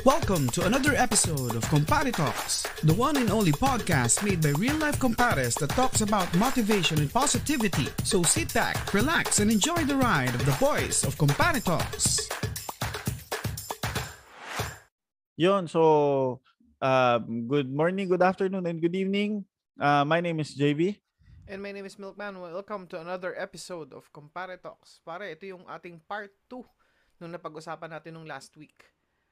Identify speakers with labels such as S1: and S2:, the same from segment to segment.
S1: Welcome to another episode of Compare Talks, the one and only podcast made by real life compares that talks about motivation and positivity. So sit back, relax, and enjoy the ride of the voice of Compare Talks.
S2: Yon, so um, good morning, good afternoon, and good evening. Uh, my name is JB.
S3: And my name is Milkman. Welcome to another episode of Compare Talks. Pare, ito yung ating part 2 nung napag-usapan natin nung last week.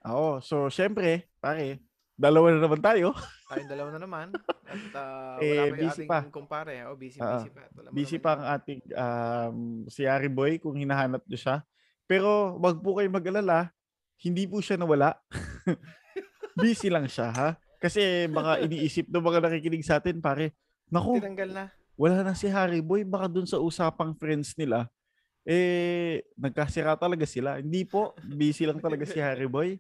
S2: Oo, so syempre, pare, dalawa na naman tayo.
S3: Tayong dalawa na naman. At uh,
S2: Eh,
S3: wala pa yung
S2: busy
S3: ating
S2: pa.
S3: kumpare. Oh, busy,
S2: Oo.
S3: busy pa. Wala
S2: Busy pa ang ating um, si Ari Boy kung hinahanap niyo siya. Pero wag po kayo mag-alala, hindi po siya nawala. Busy lang siya, ha? Kasi baka iniisip ng mga nakikinig sa atin, pare, naku,
S3: Tinanggal na.
S2: wala na si Harry Boy, baka dun sa usapang friends nila, eh, nagkasira talaga sila. Hindi po, busy lang talaga si Harry Boy.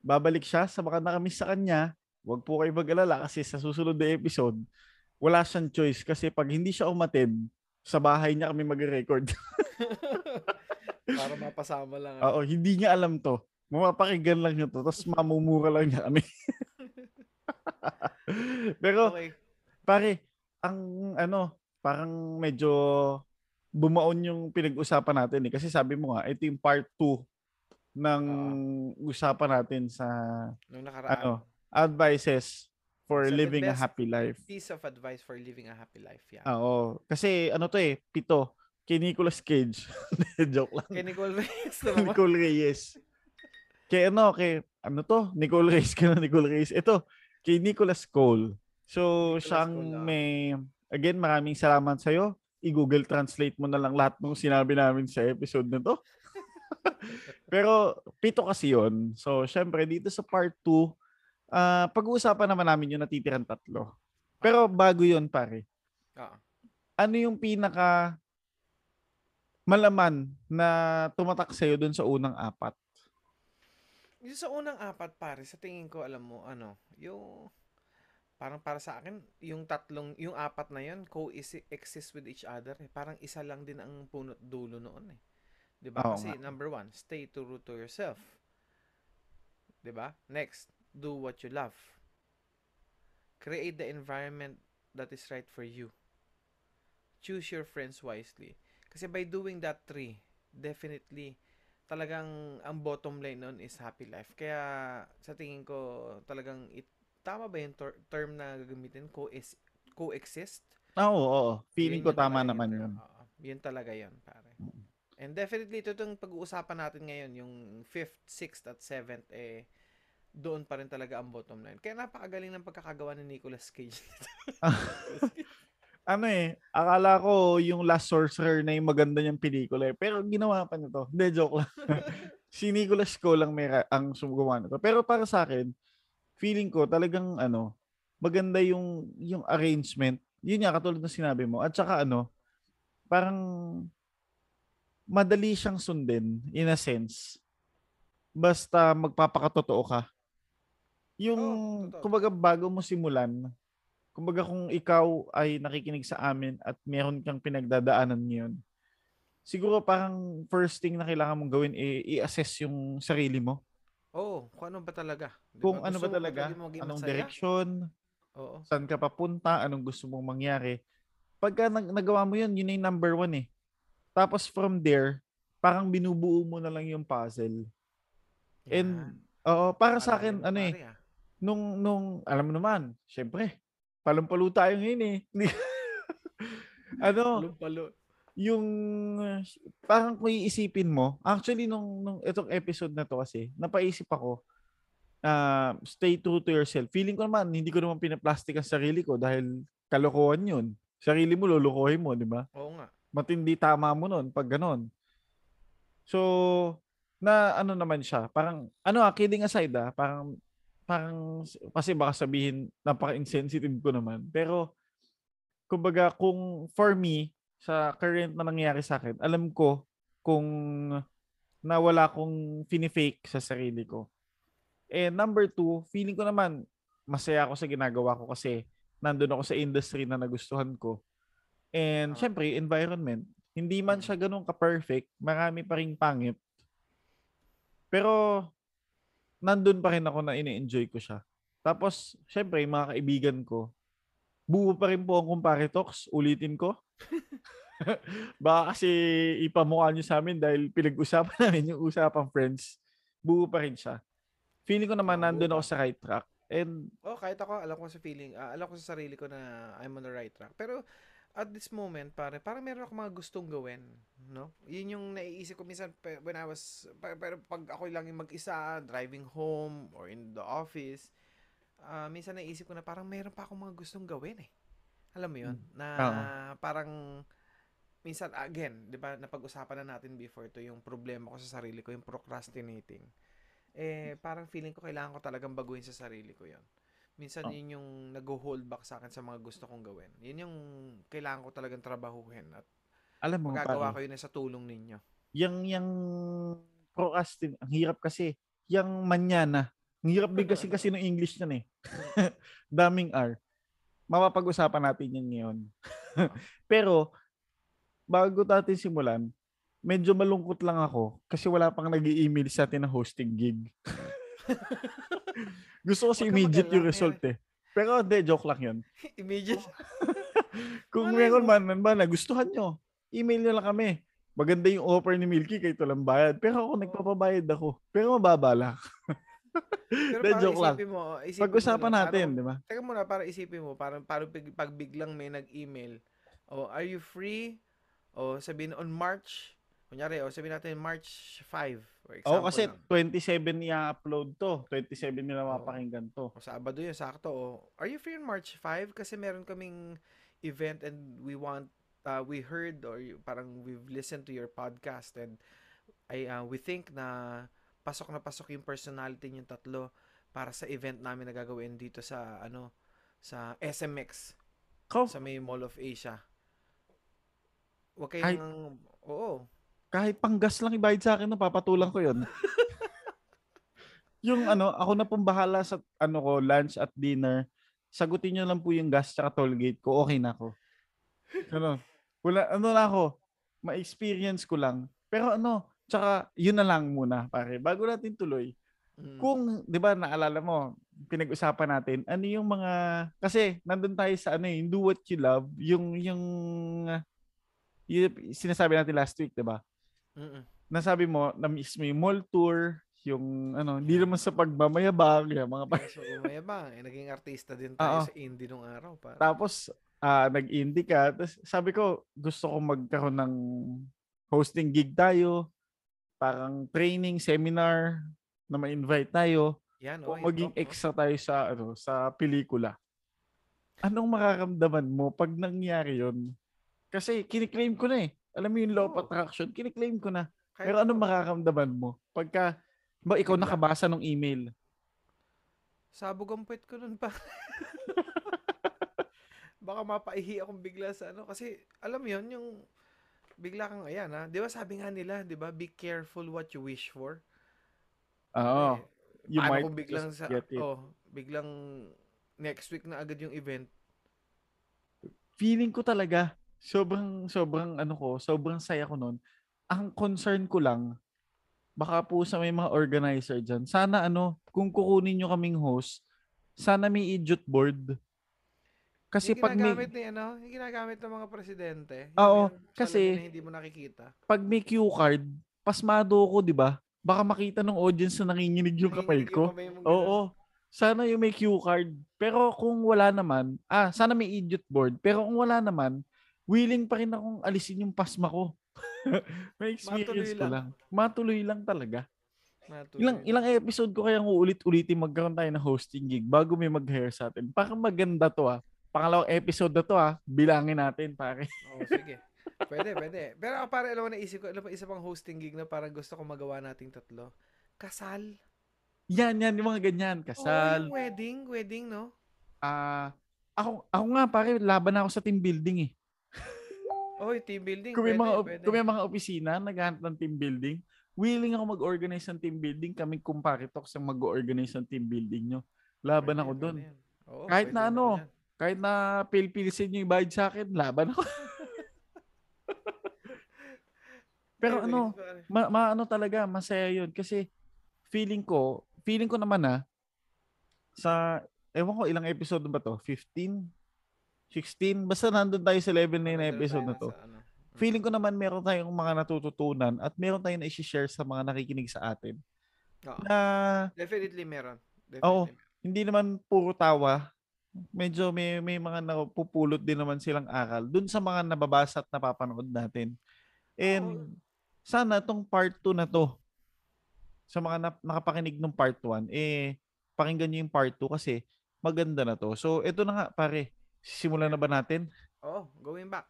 S2: Babalik siya sa mga nakamiss sa kanya. Huwag po kayo mag-alala kasi sa susunod na episode, wala siyang choice kasi pag hindi siya umatid, sa bahay niya kami mag-record.
S3: Para mapasama lang. ano.
S2: Oo, hindi niya alam to. Mapapakinggan lang niya to, tapos mamumura lang niya kami. Pero,
S3: Okay.
S2: pare, ang ano, parang medyo bumaon yung pinag-usapan natin eh. Kasi sabi mo nga, ito yung part 2 ng usapan natin sa
S3: Nung nakaraan.
S2: ano, advices for
S3: the
S2: living a happy life.
S3: Piece of advice for living a happy life. Yeah.
S2: Oo. Kasi ano to eh, pito. Kay Nicolas Cage. Joke lang.
S3: Kay Nicole Reyes naman.
S2: Nicole Reyes. Kay ano, kay ano to? Nicole Reyes ka na Nicole Reyes. Ito, kay Nicholas Cole. So,
S3: Nicholas
S2: siyang
S3: Cole, ah.
S2: may, again, maraming salamat sa'yo. I-google translate mo na lang lahat ng sinabi namin sa episode na to. Pero, pito kasi yon So, syempre, dito sa part 2, ah pag-uusapan naman namin yung natitirang tatlo. Pero bago yon pare,
S3: Oo.
S2: ano yung pinaka malaman na tumatak sa'yo dun sa unang apat?
S3: Yung sa unang apat pare, sa tingin ko alam mo ano, yung parang para sa akin, yung tatlong, yung apat na yun, co-exist with each other. Eh. Parang isa lang din ang punot dulo noon eh. 'Di ba? Kasi
S2: nga.
S3: number one, stay true to yourself. 'Di ba? Next, do what you love. Create the environment that is right for you. Choose your friends wisely. Kasi by doing that three, definitely talagang ang bottom line nun is happy life. Kaya sa tingin ko talagang it, tama ba yung ter- term na gagamitin? Co coexist?
S2: Ah, Oo, oo. Feeling
S3: Yun
S2: ko tama naman yun.
S3: Oo, yun talaga yun, pare.
S2: Mm.
S3: And definitely, ito itong pag-uusapan natin ngayon, yung 5th, 6th, at 7th, eh, doon pa rin talaga ang bottom line. Kaya napakagaling ng pagkakagawa ni Nicolas Cage.
S2: Ano eh, akala ko yung Last Sorcerer na yung maganda niyang pelikula eh. Pero ginawa pa nito. Hindi, joke lang. si Nicholas Cole lang may ra- ang sumugawa nito. Pero para sa akin, feeling ko talagang ano, maganda yung yung arrangement. Yun nga, katulad ng sinabi mo. At saka ano, parang madali siyang sundin in a sense. Basta magpapakatotoo ka. Yung,
S3: totoo.
S2: kumbaga bago mo simulan, kumbaga kung ikaw ay nakikinig sa amin at meron kang pinagdadaanan ngayon, siguro parang first thing na kailangan mong gawin i- i-assess yung sarili mo.
S3: Oo, kung ano ba talaga. Di
S2: Kung
S3: ba?
S2: ano ba talaga,
S3: mo
S2: anong
S3: masaya?
S2: direksyon,
S3: Oo.
S2: saan ka papunta, anong gusto mong mangyari. Pagka nag- nagawa mo yun, yun na yung number one eh. Tapos from there, parang binubuo mo na lang yung puzzle. And, oo, para sa akin, ano eh,
S3: ah.
S2: nung, nung, alam mo naman, syempre, palumpalo tayo ngayon eh. ano,
S3: Palo.
S2: yung uh, parang kung iisipin mo, actually nung, nung itong episode na to kasi, napaisip ako, uh, stay true to yourself. Feeling ko naman, hindi ko naman pinaplastic ang sarili ko dahil kalokohan yun. Sarili mo, lulukohin mo, di ba?
S3: Oo nga.
S2: Matindi tama mo nun pag ganon. So, na ano naman siya, parang, ano ah, kidding aside ah, parang, parang, kasi baka sabihin, napaka-insensitive ko naman. Pero, kumbaga, kung for me, sa current na nangyayari sa akin, alam ko kung na wala kong fini-fake sa sarili ko. And number two, feeling ko naman, masaya ako sa ginagawa ko kasi nandun ako sa industry na nagustuhan ko. And
S3: Ah.
S2: syempre, environment. Hindi man siya ganun ka-perfect, marami pa ring pangit. Pero nandun pa rin ako na ini-enjoy ko siya. Tapos, syempre, yung mga kaibigan ko, buo pa rin po ang Kumpare Talks. Ulitin ko. Baka kasi ipamukha nyo sa amin dahil pinag-usapan namin yung usapang friends. Buo pa rin siya. Feeling ko naman nandun ako sa right track. And
S3: Oh, kahit ako, alam ko sa feeling, ah, alam ko sa sarili ko na I'm on the right track. Pero at this moment, pare, parang meron ako mga gustong gawin, no? Yun yung naiisip ko minsan when I was, pero pag ako lang yung mag-isa, driving home or in the office, ah, minsan naisip ko na parang meron pa akong mga gustong gawin eh. Alam mo yun? Na
S2: Oo.
S3: parang minsan again, 'di ba, napag-usapan na natin before to yung problema ko sa sarili ko, yung procrastinating. Eh parang feeling ko kailangan ko talagang baguhin sa sarili ko 'yon. Minsan
S2: Oh.
S3: yun yung nag-hold back sa akin sa mga gusto kong gawin. Yun yung kailangan ko talagang trabahuhin at
S2: alam mo,
S3: magagawa ko yun sa tulong ninyo.
S2: yung, yung procrastin, ang hirap kasi, yung manyana, ang hirap din kasi kasi ng English yan eh. Daming R. Mapapag-usapan natin yan ngayon. Pero, bago natin simulan, medyo malungkot lang ako kasi wala pang nag email sa atin na hosting gig. Gusto ko si immediate yung result eh. Pero hindi, joke lang yun.
S3: Immediate.
S2: Kung meron man, man ba, nagustuhan nyo, email nyo lang kami. Maganda yung offer ni Milky, kayo lang bayad. Pero ako, nagpapabayad ako. Pero mababa lang.
S3: Pero parang
S2: joke lang.
S3: mo,
S2: Pag-usapan
S3: mo,
S2: natin, di ba?
S3: Teka muna, para isipin mo, parang, parang pag, pag biglang may nag-email, o are you free? O sabihin on March, kunyari, o sabihin natin March 5, for example.
S2: Oo, kasi
S3: lang.
S2: 27 i-upload to. 27 nila mapakinggan to.
S3: O Sabado yun, sakto. O, are you free on March 5? Kasi meron kaming event and we want, uh, we heard or parang we've listened to your podcast and I, uh, we think na pasok na pasok yung personality yung tatlo para sa event namin na gagawin dito sa, ano, sa SMX,
S2: Ko,
S3: sa may Mall of Asia. Huwag
S2: Ay-
S3: kayong, oo.
S2: Kahit panggas lang ibayad sa akin, no, papatulang ko yun. yung ano, ako na pong bahala sa ano ko, lunch at dinner. Sagutin nyo lang po yung gas tsaka toll gate ko. Okay na ako. Ano, wala, ano na ako, ma-experience ko lang. Pero ano, tsaka yun na lang muna, pare. Bago natin tuloy,
S3: Mm.
S2: kung, di ba, naalala mo, pinag-usapan natin, ano yung mga, kasi nandun tayo sa ano eh, yung do what you love, yung, yung, yung sinasabi natin last week, di ba?
S3: Mm-mm.
S2: Nasabi mo, na-miss mo yung mall tour, yung, ano, hindi naman sa pagmamayabang, yung mga pa-
S3: so, umayabang. Eh, naging artista din tayo
S2: Oo.
S3: sa indie nung araw. Para.
S2: Tapos, ah, nag-indie ka. Tapos, sabi ko, gusto ko magkaroon ng hosting gig tayo, parang training, seminar, na ma-invite tayo.
S3: Yan,
S2: kung
S3: oh,
S2: maging
S3: i-drop, no?
S2: extra tayo sa ano sa pelikula. Anong mararamdaman mo pag nangyari yon? Kasi kiniklaim ko na eh. Alam mo yung law of attraction, kiniklaim ko na. Pero anong
S3: ako,
S2: mararamdaman mo pagka ba ikaw nakabasa ng email?
S3: Sabog ang puwet ko nun pa. Baka mapaihi akong bigla sa ano. Kasi, alam mo yun, yung bigla kang, ayan ha. Di ba sabi nga nila, di ba, be careful what you wish for.
S2: Oo.
S3: Eh,
S2: you might
S3: kung biglang
S2: just
S3: sa,
S2: get it.
S3: oh, biglang next week na agad yung event.
S2: Feeling ko talaga, sobrang, sobrang ano ko, sobrang saya ko nun. Ang concern ko lang, baka po sa may mga organizer dyan, sana ano, kung kukunin nyo kaming host, sana may idiot board. Kasi
S3: yung
S2: pag may,
S3: ginagamit ni, ano, yung ginagamit ng mga presidente.
S2: Oo, kasi-
S3: na hindi mo nakikita.
S2: pag may cue card, pasmado ko, di ba? Baka makita ng audience na nanginginig yung kamay ko.
S3: kamay.
S2: Oo. Sana yung may cue card. Pero kung wala naman, ah, sana may idiot board. Pero kung wala naman, willing pa rin akong alisin yung pasma ko. may experience
S3: Matuloy
S2: ko
S3: lang.
S2: lang. Matuloy lang talaga.
S3: Matuloy.
S2: Ilang ilang episode ko kayang uulit-ulitin magkaroon tayo ng hosting gig bago may mag-hire sa atin. Parang maganda to ah. Pangalawang episode na to ah. Bilangin natin pare.
S3: Oo, sige. Pwede, pwede. Pero ako parang alam mo naisip ko, alam mo, isa pang hosting gig na parang gusto ko magawa nating tatlo. Kasal.
S2: Yan, yan. Yung mga ganyan. Kasal.
S3: yung wedding, wedding, no?
S2: Ah, ako, ako nga pare, laban ako sa team building eh.
S3: Oh, team building.
S2: Kung may,
S3: pwede,
S2: mga,
S3: pwede.
S2: kung may mga opisina, naghahanap ng team building, willing ako mag-organize ng team building. Kaming kumpare talks ang mag-organize ng team building nyo. Laban
S3: Pwede
S2: ako doon.
S3: Oo,
S2: Kahit na ano,
S3: yan.
S2: Kahit na pil-pilsin nyo yung bayad sa akin, laban ako. Pero ano,
S3: pare.
S2: ma, ma- ano talaga, masaya yun. Kasi feeling ko, feeling ko naman ah, sa, ewan ko ilang episode ba to? 15? 16? Basta nandun tayo sa level na yun na
S3: Nandun
S2: episode na to.
S3: ano. Mm.
S2: Feeling ko naman meron tayong mga natututunan at meron tayong na-share sa mga nakikinig sa atin.
S3: Oo.
S2: Na
S3: Definitely meron.
S2: Oo.
S3: Definitely.
S2: hindi naman puro tawa. Medyo may, may mga napupulot din naman silang aral dun sa mga nababasa at napapanood natin. And sana tong part 2 na to, sa mga nap- nakapakinig ng part 1, eh, pakinggan nyo yung part 2 kasi maganda na to. So, ito na nga, pare. Simulan na ba natin?
S3: Oo, going back.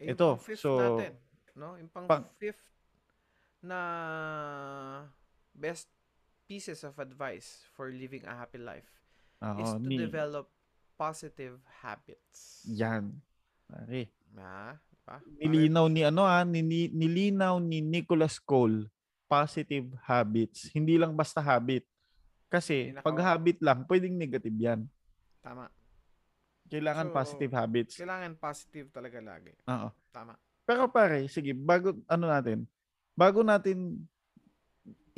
S3: Yung
S2: Ito,
S3: pang fifth
S2: so,
S3: natin, no? Yung pang,
S2: pang-
S3: fifth na best pieces of advice for living a happy life is
S2: Oo,
S3: to
S2: ni,
S3: develop positive habits.
S2: yan. Pare.
S3: Ah, diba?
S2: Nilinaw ni ano ah, nini- nilinaw ni Nicholas Cole positive habits. Hindi lang basta habit. Kasi pag habit lang, pwedeng negative yan.
S3: Tama.
S2: Kailangan
S3: So,
S2: positive habits.
S3: Kailangan positive talaga lagi.
S2: Oo.
S3: Tama.
S2: Pero pare, sige, bago ano natin, bago natin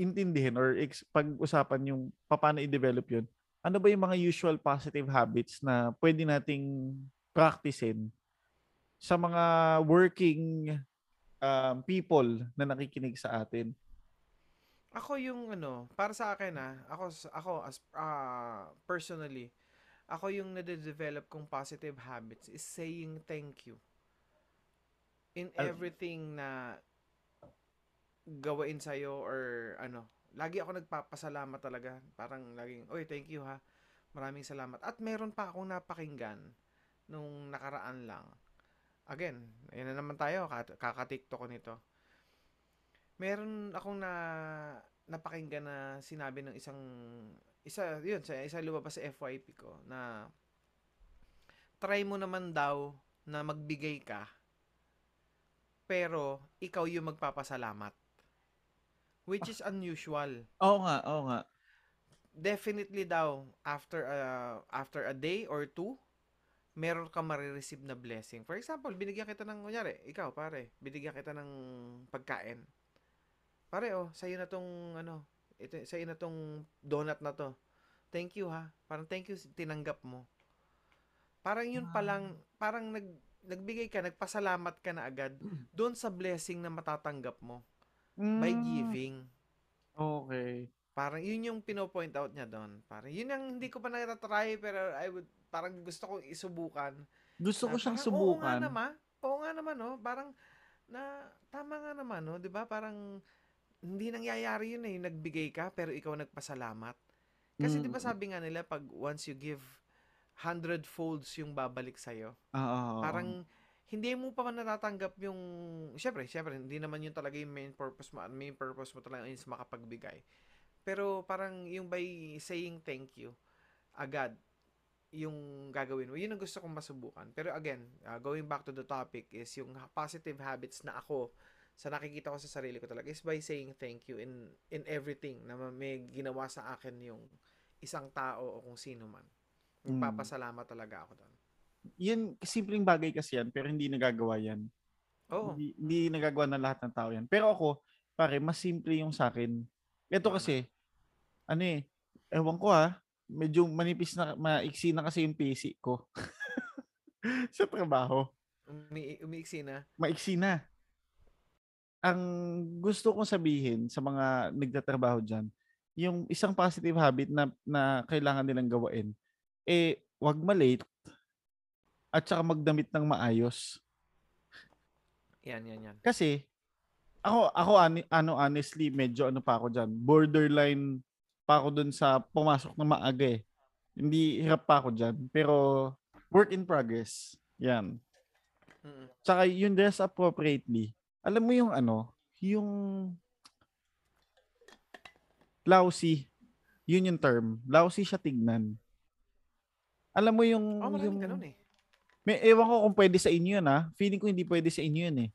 S2: intindihin or ex- pag-usapan yung paano i-develop yun, ano ba yung mga usual positive habits na pwede nating practicein sa mga working um, people na nakikinig sa atin?
S3: Ako yung ano, para sa akin ah, ako ako as ah, personally, ako yung nade-develop kong positive habits is saying thank you. In everything na gawain sa'yo or ano, lagi ako nagpapasalamat talaga. Parang laging, oy, thank you ha. Maraming salamat. At meron pa akong napakinggan nung nakaraan lang. Again, ayun na naman tayo, kat- kaka-tiktok ko nito. Meron akong na napakinggan na sinabi ng isang isa yun sa isa lumabas sa FYP ko na try mo naman daw na magbigay ka pero ikaw yung magpapasalamat. Which is unusual.
S2: Oo nga, oo nga.
S3: definitely daw after a, after a day or two meron ka marireceive na blessing. For example binigyan kita ng kunyari ikaw pare binigyan kita ng pagkain. Pare oh sa'yo na tong ano ito sa'yo na tong donut na to thank you ha parang thank you tinanggap mo parang yun pa lang parang nag nagbigay ka nagpasalamat ka na agad doon sa blessing na matatanggap mo by
S2: Mm,
S3: giving
S2: Okay.
S3: Parang yun yung pino-point out niya doon. Parang yun yung hindi ko pa natatry pero I would parang gusto kong isubukan.
S2: Gusto ko
S3: Na
S2: siyang
S3: parang, Oo nga
S2: subukan.
S3: naman. Oo nga naman no. Parang na tama nga naman no, 'di ba? Parang hindi nangyayari yun eh, nagbigay ka pero ikaw nagpasalamat. Kasi 'di ba
S2: Mm.
S3: sabi nga nila pag once you give hundred folds yung babalik sa
S2: Oo, oo.
S3: Parang hindi mo pa man natatanggap yung syempre, syempre hindi naman yun talaga yung main purpose mo. Main purpose mo talaga is makapagbigay. Pero parang yung by saying thank you agad yung gagawin mo. Yun ang gusto kong masubukan. Pero again, uh, going back to the topic is yung positive habits na ako sa nakikita ko sa sarili ko talaga is by saying thank you in in everything na may ginawa sa akin yung isang tao o kung sino man.
S2: Mm.
S3: Magpapasalamat talaga ako doon.
S2: Yan, simpleng bagay kasi yan, pero hindi nagagawa yan.
S3: Oo.
S2: Hindi, hindi nagagawa ng lahat ng tao yan. Pero ako, pare, mas simple yung sa akin. Ito kasi, ano eh, ewan ko ha, medyo manipis na, maiksi na kasi yung PC ko. sa trabaho.
S3: Umi umiiksi na.
S2: Maiksi na. Ang gusto kong sabihin sa mga nagtatrabaho dyan, yung isang positive habit na, na kailangan nilang gawain, eh, wag malate at saka magdamit ng maayos.
S3: Yan, yan, yan.
S2: Kasi ako ako ano honestly medyo ano pa ako diyan. Borderline pa ako dun sa pumasok na maaga eh. Hindi hirap pa ako diyan, pero work in progress. Yan.
S3: Mm-mm.
S2: Tsaka yung dress appropriately. Alam mo yung ano, yung lousy. Yun yung term. Lousy siya tignan. Alam mo yung
S3: Oh,
S2: yung
S3: ganun eh.
S2: may ewan ko kung pwede sa inyo yun ha. Feeling ko hindi pwede sa inyo yun eh.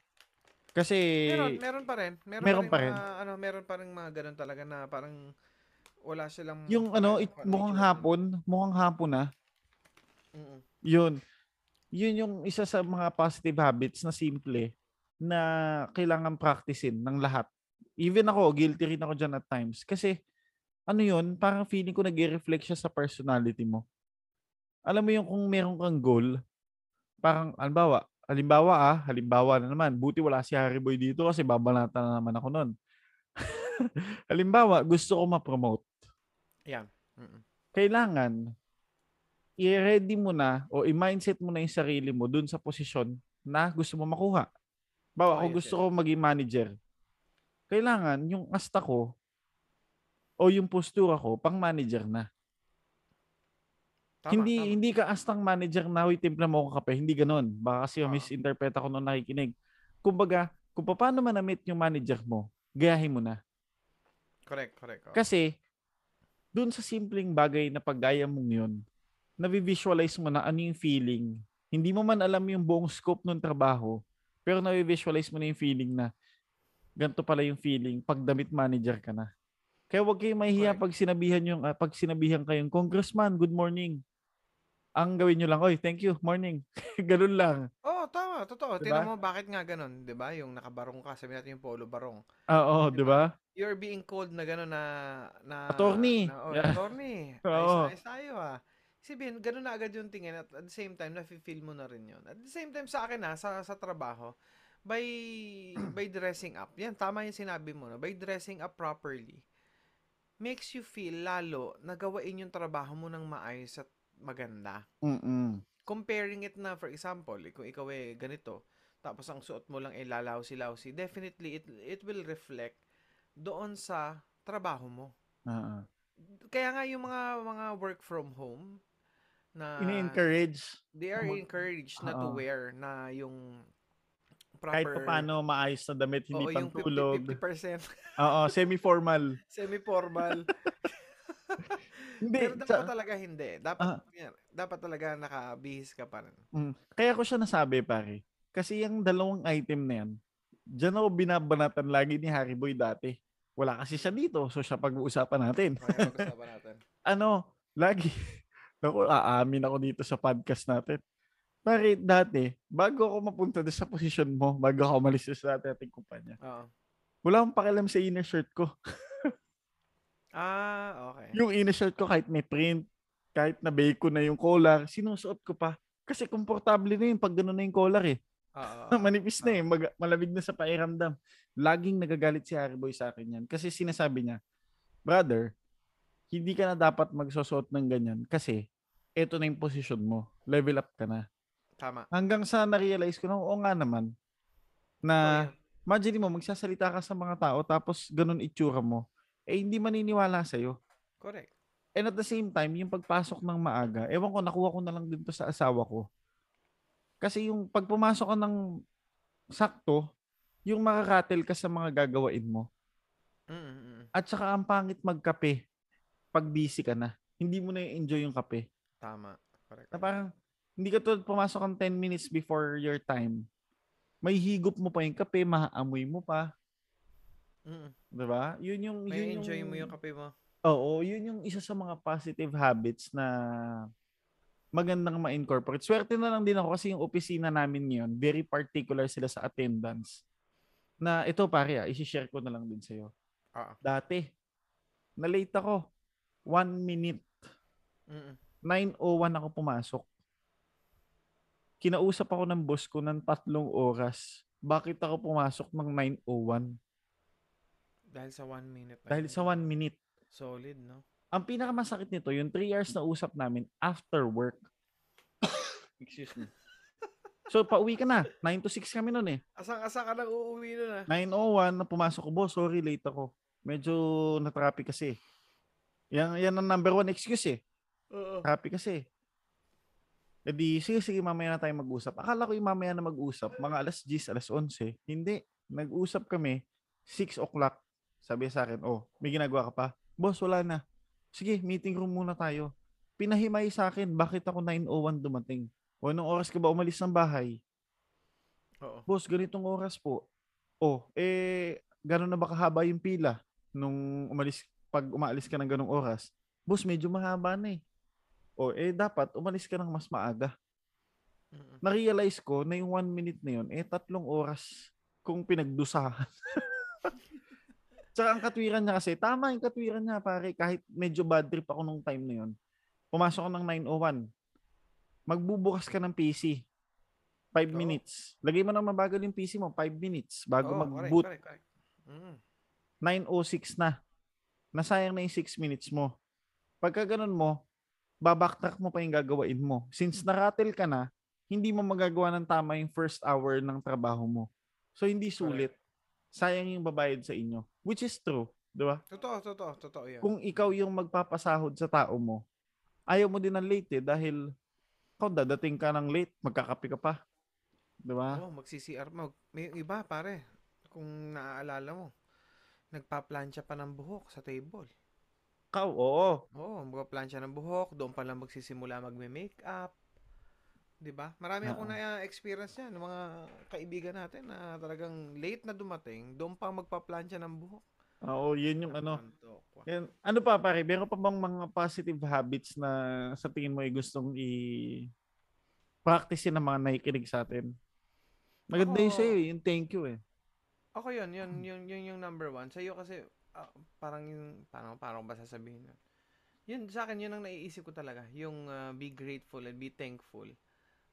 S2: Kasi
S3: Meron, meron pa rin. Meron,
S2: meron
S3: pa
S2: pa
S3: rin.
S2: rin.
S3: Mga, ano, meron pa rin mga ganun talaga na parang wala silang...
S2: yung ano, it, mukhang hapon, mukhang hapon na.
S3: Mm-mm.
S2: Yun. Yun yung isa sa mga positive habits na simple na kailangan practicein ng lahat. Even ako, guilty rin ako dyan at times. Kasi ano yun, parang feeling ko nag-reflect siya sa personality mo. Alam mo yung kung meron kang goal, parang, halimbawa, halimbawa ah, halimbawa na naman, buti wala si Harry Boy dito kasi babanatan na naman ako nun. halimbawa, gusto ko ma-promote.
S3: Yan. Mm-mm.
S2: Kailangan, i-ready mo na o i-mindset mo na yung sarili mo dun sa posisyon na gusto mo makuha. Bawa,
S3: yes,
S2: gusto ko maging manager. Kailangan, yung asta ko o yung postura ko, pang manager na.
S3: Tama,
S2: hindi
S3: tama.
S2: hindi ka astang manager na, huy, timpla mo ako kape. Hindi ganon. Baka kasi
S3: Oo.
S2: misinterpret ako nung nakikinig. Kumbaga, kung paano man na-meet yung manager mo, gayahin mo na.
S3: Correct, correct. oh.
S2: Kasi, dun sa simpleng bagay na paggaya mong yun, navi-visualize mo na ano yung feeling. Hindi mo man alam yung buong scope ng trabaho, pero navi-visualize mo na yung feeling na ganito pala yung feeling pag damit manager ka na. Kaya huwag kayong mahihiya pag sinabihan yung ah, pag sinabihan kayong congressman, good morning. Ang gawin nyo lang, oy, thank you, morning. Ganun lang.
S3: Oo, tama, totoo.
S2: Diba?
S3: Tingnan mo bakit nga ganun, 'di ba? Yung nakabarong ka, sabi natin yung polo barong.
S2: Oo, di ba?
S3: You're being called na gano'n na na
S2: Attorney.
S3: Na, oh,
S2: Yeah.
S3: attorney.
S2: Oo.
S3: Ayos, ayos tayo ah. Sabihin, gano'n na agad yung tingin at at the same time nafe-feel mo na rin 'yon. At the same time sa akin ha, sa sa trabaho, by by dressing up. Yan tama yung sinabi mo na by dressing up properly makes you feel lalo na gawain yung trabaho mo ng maayos at maganda
S2: Mm-mm.
S3: comparing it na for example, eh, kung ikaw eh ganito, tapos ang suot mo lang ay lalawsi-lawsi, definitely it it will reflect doon sa trabaho mo.
S2: Oo.
S3: Kaya nga yung mga mga work from home na
S2: Ini-encourage
S3: they are encouraged na to wear na yung
S2: kahit
S3: proper
S2: pa paano maayos na damit, hindi
S3: Oo, yung
S2: pantulog.
S3: 50, 50%
S2: Oo, semi-formal.
S3: semi-formal.
S2: Hindi.
S3: Pero dapat
S2: sa-
S3: talaga hindi. Dapat
S2: Ah.
S3: yan, dapat talaga nakabihis ka pa rin.
S2: Mm. Kaya ko siya nasabi, pare. Kasi yung dalawang item na yan, dyan ako binabanatan lagi ni Harry Boy dati. Wala kasi siya dito, so siya pag-uusapan natin.
S3: Kaya pag-usapan natin.
S2: ano, lagi, naku, aamin ako dito sa podcast natin. Pare, dati, bago ako mapunta doon sa posisyon mo, bago ako umalis sa dati ating kumpanya,
S3: Oo.
S2: wala akong pakialam sa inner shirt ko.
S3: Ah, okay.
S2: Yung inner shirt ko kahit may print, kahit na bacon na yung collar, sinusuot ko pa. Kasi komportable na yun pag gano'n na yung collar eh.
S3: Oo.
S2: Manipis na eh, mag- malamig na sa pairamdam. Laging nagagalit si Harry Boy sa akin yan. Kasi sinasabi niya, brother, hindi ka na dapat magsusuot ng ganyan kasi eto na yung posisyon mo. Level up ka na.
S3: Tama.
S2: Hanggang sa na-realize ko na, oo nga naman, na imagine mo, magsasalita ka sa mga tao tapos ganun itsura mo, eh hindi maniniwala sa'yo.
S3: Correct.
S2: And at the same time, yung pagpasok ng maaga, ewan ko, nakuha ko na lang din to sa asawa ko. Kasi yung pag pumasok ka ng sakto, yung makakatel ka sa mga gagawain mo.
S3: Mm-mm.
S2: At saka ang pangit magkape pag busy ka na. Hindi mo na enjoy yung kape.
S3: Tama. Correct.
S2: Na parang, hindi ka tulad pumasok ang 10 minutes before your time. May higop mo pa yung kape, maaamoy mo pa.
S3: Mm.
S2: 'di ba? Yun yung
S3: May
S2: yun
S3: enjoy
S2: yung,
S3: mo yung kape mo.
S2: Oo, yun yung isa sa mga positive habits na magandang ma-incorporate. Swerte na lang din ako kasi yung opisina namin ngayon, very particular sila sa attendance. Na ito pare, ah, isi-share ko na lang din sa'yo.
S3: Ah.
S2: Dati, na-late ako. One minute.
S3: Mm.
S2: 9.01 ako pumasok. Kinausap ako ng boss ko ng tatlong oras. Bakit ako pumasok ng 9.01?
S3: Dahil sa one minute. na
S2: Dahil
S3: yun.
S2: sa one minute.
S3: Solid, no?
S2: ang pinakamasakit nito, yung 3 hours na usap namin after work. Excuse me. So, pauwi ka na. 9 to 6 kami noon eh.
S3: Asang-asa ka nang uuwi nun ah.
S2: 9.01 na pumasok ko, boss, sorry, late ako. Medyo na-traffic kasi. Yan, yan ang number one excuse eh.
S3: Oo.
S2: Traffic kasi. E di, sige, sige, mamaya na tayo mag-usap. Akala ko yung mamaya na mag-usap, mga alas 10, alas 11. Hindi. Nag-usap kami, 6 o'clock. Sabi sa akin, oh, may ginagawa ka pa? Boss, wala na. Sige, meeting room muna tayo. Pinahimay sa akin, bakit ako 9.01 dumating? O, anong oras ka ba umalis ng bahay?
S3: Oo.
S2: Boss, ganitong oras po. Oh, eh, gano'n na ba kahaba yung pila nung umalis, pag umaalis ka ng ganong oras? Boss, medyo mahaba na eh. Oh, eh, dapat umalis ka ng mas maaga. Na-realize ko na yung one minute na yun, eh, tatlong oras kung pinagdusahan. Tsaka ang katwiran niya kasi, tama yung katwiran niya pare, kahit medyo bad trip ako nung time na yun. Pumasok ako ng 901. Magbubukas ka ng PC. 5
S3: Oo.
S2: minutes. Lagay mo na mabagal yung PC mo, 5 minutes bago
S3: Oo,
S2: mag-boot.
S3: Correct, correct, correct. Mm.
S2: 9.06 na. Nasayang na yung 6 minutes mo. Pagka ganun mo, babacktrack mo pa yung gagawain mo. Since naratel ka na, hindi mo magagawa ng tama yung first hour ng trabaho mo. So, hindi sulit. Sayang yung babayad sa inyo. Which is true. Di ba?
S3: Totoo, totoo, totoo yun.
S2: Kung ikaw yung magpapasahod sa tao mo, ayaw mo din ng late eh. Dahil kung dadating ka ng late, magkakape ka pa. Di ba?
S3: Oo, magsi-CR mo. May iba, pare. Kung naaalala mo, nagpa-plancha pa ng buhok sa table.
S2: Ikaw, oo.
S3: Oo, magpa-plancha ng buhok. Doon pa lang magsisimula magme-makeup. 'Di ba? Marami akong na-experience yan ng mga kaibigan natin na talagang late na dumating, doon pa magpa-plancha ng buhok.
S2: Oo, yun yung ano. Yan. Ano pa pare, meron pa bang mga positive habits na sa tingin mo ay gustong i practice ng mga nakikinig sa atin? Maganda yun
S3: Ako-
S2: sa'yo, eh, yung thank you eh.
S3: Ako yun, yun, yun, yun yung number one. Sa'yo kasi, ah, parang yung, parang, parang ba sasabihin yun? Yun, sa akin, yun ang naiisip ko talaga. Yung ah, be grateful and be thankful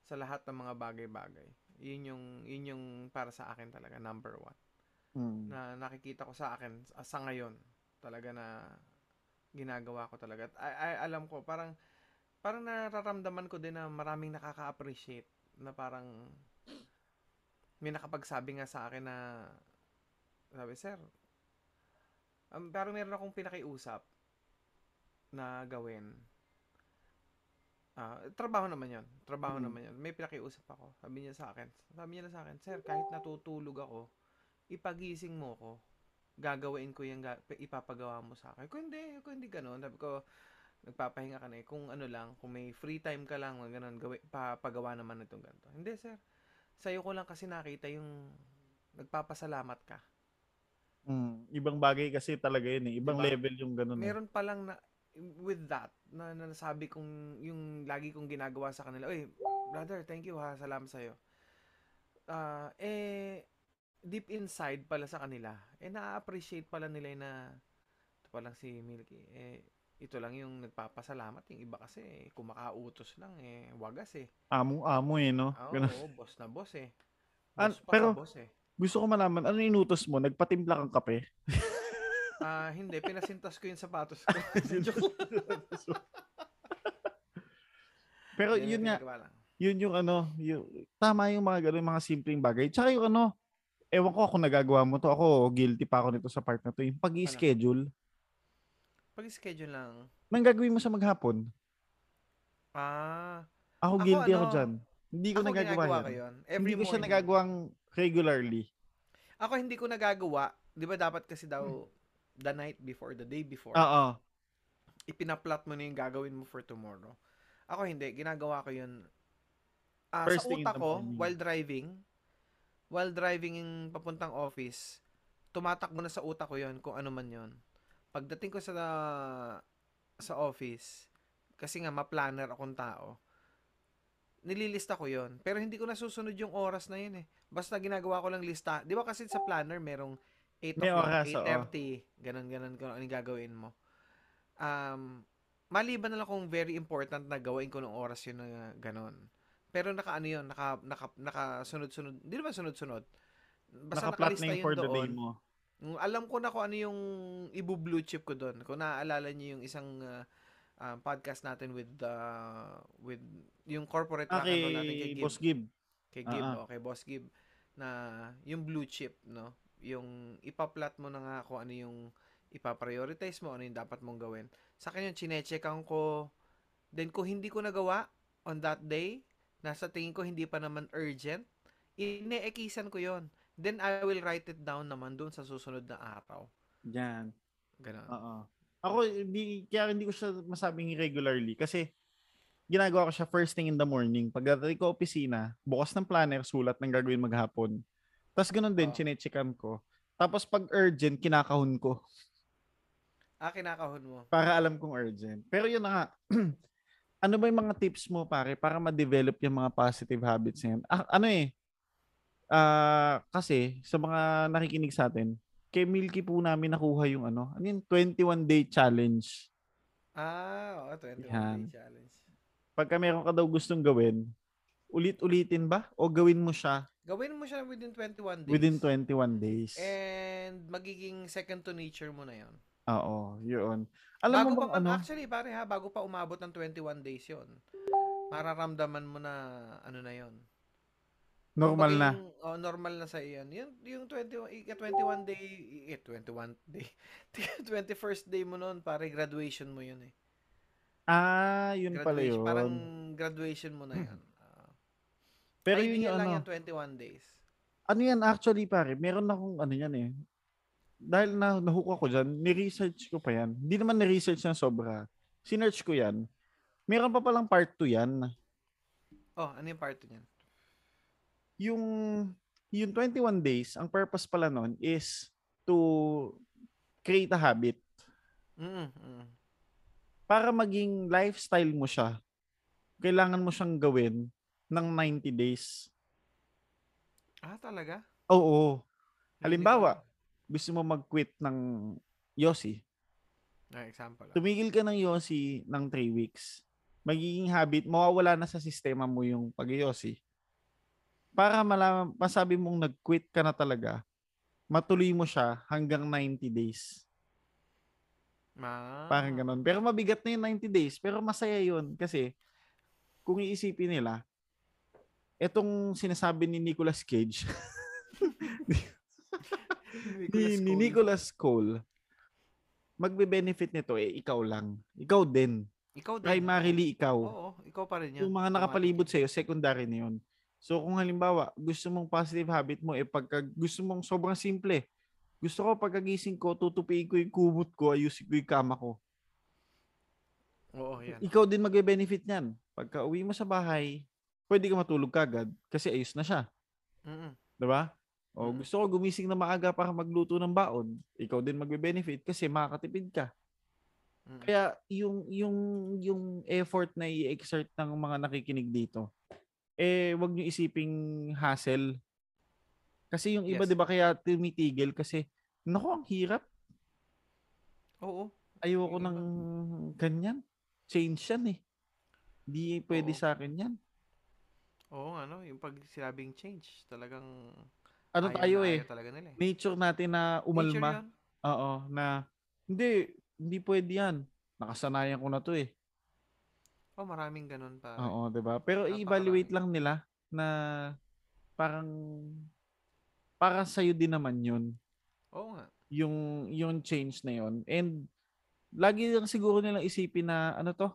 S3: sa lahat ng mga bagay-bagay. Yun yung, yun yung para sa akin talaga, number one.
S2: Hmm.
S3: Na nakikita ko sa akin, sa ngayon, talaga na ginagawa ko talaga. At I- I- alam ko, parang, parang nararamdaman ko din na maraming nakaka-appreciate na parang may nakapagsabi nga sa akin na sabi, sir, um, parang meron akong pinakiusap na gawin. Ah, trabaho naman yon Trabaho
S2: Mm.
S3: naman yon May pinakiusap ako. Sabi niya sa akin. Sabi niya na sa akin, sir, kahit natutulog ako, ipagising mo ko. Gagawin ko yung ga- ipapagawa mo sa akin. Kung hindi, kung hindi ganun. Sabi ko, nagpapahinga ka na eh. Kung ano lang, kung may free time ka lang, ganun, gawi, papagawa naman itong ganito. Hindi, sir. Sa'yo ko lang kasi nakita yung nagpapasalamat ka.
S2: Hmm. Ibang bagay kasi talaga yun eh. Ibang
S3: Diba?
S2: level yung ganun eh.
S3: Meron pa lang na, with that, na, na nasabi kong, yung lagi kong ginagawa sa kanila, Uy, brother, thank you ha, salamat sa'yo. Ah, eh, deep inside pala sa kanila, eh, na-appreciate pala nila na, ito pa lang si Milky, eh, ito lang yung nagpapasalamat. Yung iba kasi, eh, kumakautos lang, eh, wagas eh.
S2: Among-amo eh, no?
S3: Oo, oo, boss na boss eh.
S2: An-
S3: Boss pa
S2: pero-
S3: sa boss eh.
S2: Gusto ko malaman, ano inutos mo? Nagpatimpla kang kape?
S3: Ah, hindi, pinasintas ko yung sapatos ko.
S2: Pero yun
S3: ang
S2: nga, yun yung ano, yung, tama yung mga ganun, mga simpleng bagay. Tsaka yung ano, ewan ko kung nagagawa mo to, ako guilty pa ako nito sa part na to, yung pag-schedule.
S3: Pag-schedule lang,
S2: Nang gagawin mo sa maghapon?
S3: ah,
S2: Ako,
S3: Ako,
S2: guilty ako
S3: ano,
S2: dyan. Hindi ko
S3: ako
S2: nagagawa
S3: ko yun. Every
S2: Hindi ko siya
S3: morning.
S2: nagagawang regularly.
S3: Ako hindi ko nagagawa. Di ba dapat kasi daw
S2: Hmm.
S3: the night before, the day before,
S2: Oo.
S3: ipinaplot mo na yung gagawin mo for tomorrow. Ako hindi. Ginagawa ko yun. Ah,
S2: First
S3: sa utak ko,
S2: morning.
S3: while driving, while driving yung papuntang office, tumatakbo na sa utak ko yun kung ano man yun. Pagdating ko sa sa office, kasi nga ma-planner akong tao, nililista ko yon Pero hindi ko nasusunod yung oras na yun eh. Basta ginagawa ko lang lista. Di ba kasi sa planner merong 8
S2: May oras, oo.
S3: 8.30, ganun, ganun, kung ano yung gagawin mo. Um, maliban na lang kung very important na gawain ko ng oras yun na ganun. Pero naka ano yun, naka, naka, naka sunod-sunod, hindi naman sunod-sunod. Basta
S2: Naka-plot
S3: nakalista
S2: na yung
S3: yun
S2: for the day
S3: doon.
S2: mo.
S3: Alam ko na kung ano yung ibu-blue chip ko doon. Kung naaalala niyo yung isang uh, um, podcast natin with uh, with yung corporate
S2: Ah,
S3: na ano natin kay
S2: kay
S3: Gib.
S2: Boss Gib.
S3: Kay Gib,
S2: Ah, ah.
S3: o kay Boss Gib na yung blue chip, no? Yung ipa-plot mo na nga kung ano yung ipa-prioritize mo, ano yung dapat mong gawin. Sa akin yung chine-checkan ko. Then kung hindi ko nagawa on that day, nasa tingin ko hindi pa naman urgent, ine-ekisan ko yon Then I will write it down naman doon sa susunod na araw.
S2: Yan.
S3: Ganun.
S2: Oo. Ako, hindi, kaya hindi ko siya masabing regularly kasi ginagawa ko siya first thing in the morning. Pagdating ko opisina, bukas ng planner, sulat ng gagawin maghapon. Tapos ganun din,
S3: Oo.
S2: chinechekan ko. Tapos pag urgent, kinakahon ko
S3: Ah, kinakahon mo.
S2: para alam kong urgent. Pero yun na nga, ano ba yung mga tips mo pare para ma-develop yung mga positive habits na yan? Ah, ano eh, ah kasi sa mga nakikinig sa atin, kay Milky po namin nakuha yung ano, ano yun, 21 day challenge.
S3: Ah, oo, 21
S2: Yan.
S3: day challenge.
S2: Pagka meron ka daw gustong gawin, ulit-ulitin ba? O gawin mo siya
S3: Gawin mo siya within 21 days.
S2: within 21 days?
S3: And magiging second to nature mo na yon.
S2: Oo, yun. Alam
S3: bago
S2: mo bang
S3: pa,
S2: ano?
S3: Actually, pare ha, bago pa umabot ng 21 days yon. Mararamdaman mo na ano na yon.
S2: Normal na.
S3: oh, normal na sa iyan. Yung, yung 21, ika 21 day, eh, 21 day, 21st day mo noon, pare, graduation mo yun eh.
S2: Ah, yun pala
S3: Graduation,
S2: yun.
S3: Parang graduation mo na yan. Ah.
S2: Pero
S3: Ay,
S2: yun yung
S3: lang
S2: ano.
S3: yan 21 days.
S2: Ano yan actually pare, meron akong ano yan eh. Dahil na nahook ako dyan, ni-research ko pa yan. Hindi naman ni-research na sobra. Sinearch ko yan. Meron pa palang part 2 yan.
S3: Oh, ano yung part niyan?
S2: Yung, yung 21 days, ang purpose pala nun is to create a habit.
S3: Mm, mm.
S2: Para maging lifestyle mo siya, kailangan mo siyang gawin ng 90 days.
S3: Ah, talaga?
S2: Oo. Halimbawa, gusto mo mag-quit ng Yossi.
S3: Ah, example. ah.
S2: tumigil ka ng Yossi ng 3 weeks, magiging habit, mawawala na sa sistema mo yung pag yossi Para malaman, masabi mong nag-quit ka na talaga, matuloy mo siya hanggang 90 days.
S3: Ah.
S2: Parang ganun. Pero mabigat na yung 90 days. Pero masaya yun. Kasi, kung iisipin nila, etong sinasabi ni Nicolas Cage, ni, ni
S3: Cole.
S2: Nicolas Cole, magbe-benefit nito eh, ikaw lang. Ikaw din.
S3: Ikaw din.
S2: Primarily ikaw.
S3: Oo, ikaw pa rin yun.
S2: yung mga nakapalibot sa'yo, secondary na yun. So kung halimbawa, gusto mong positive habit mo, eh pagka gusto mong sobrang simple, gusto ko pagkagising ko, tutupiin ko yung kumot ko, ayusin ko yung kama ko.
S3: Oo, yan.
S2: Ikaw din magbe-benefit niyan. Pagka uwi mo sa bahay, pwede ka matulog kagad kasi ayos na siya.
S3: Mm-mm.
S2: 'Di ba? O
S3: Mm.
S2: gusto ko gumising na maaga para magluto ng baon. Ikaw din magbe-benefit kasi makakatipid ka.
S3: Mm.
S2: Kaya yung yung yung effort na i-exert ng mga nakikinig dito, eh wag niyo isiping hassle. Kasi yung iba
S3: Yes.
S2: 'di ba kaya tumitigil kasi nako ang hirap.
S3: Oo.
S2: Ayoko ng ganyan. Change yan eh. Di pwede
S3: Oo.
S2: sa akin yan.
S3: Oo, ano, yung pag sinabing change, talagang
S2: Ano
S3: ayaw
S2: tayo eh,
S3: ayaw talaga nila eh.
S2: nature natin na umalma. Oo, na hindi, hindi pwede yan. Nakasanayan ko na to eh.
S3: Oh, maraming ganun pa.
S2: Oo, 'di ba? Pero
S3: Napakarami.
S2: i-evaluate lang nila na parang para sa din naman 'yun,
S3: Oo nga.
S2: yung yung change na 'yon. And lagi lang siguro nilang isipin na ano to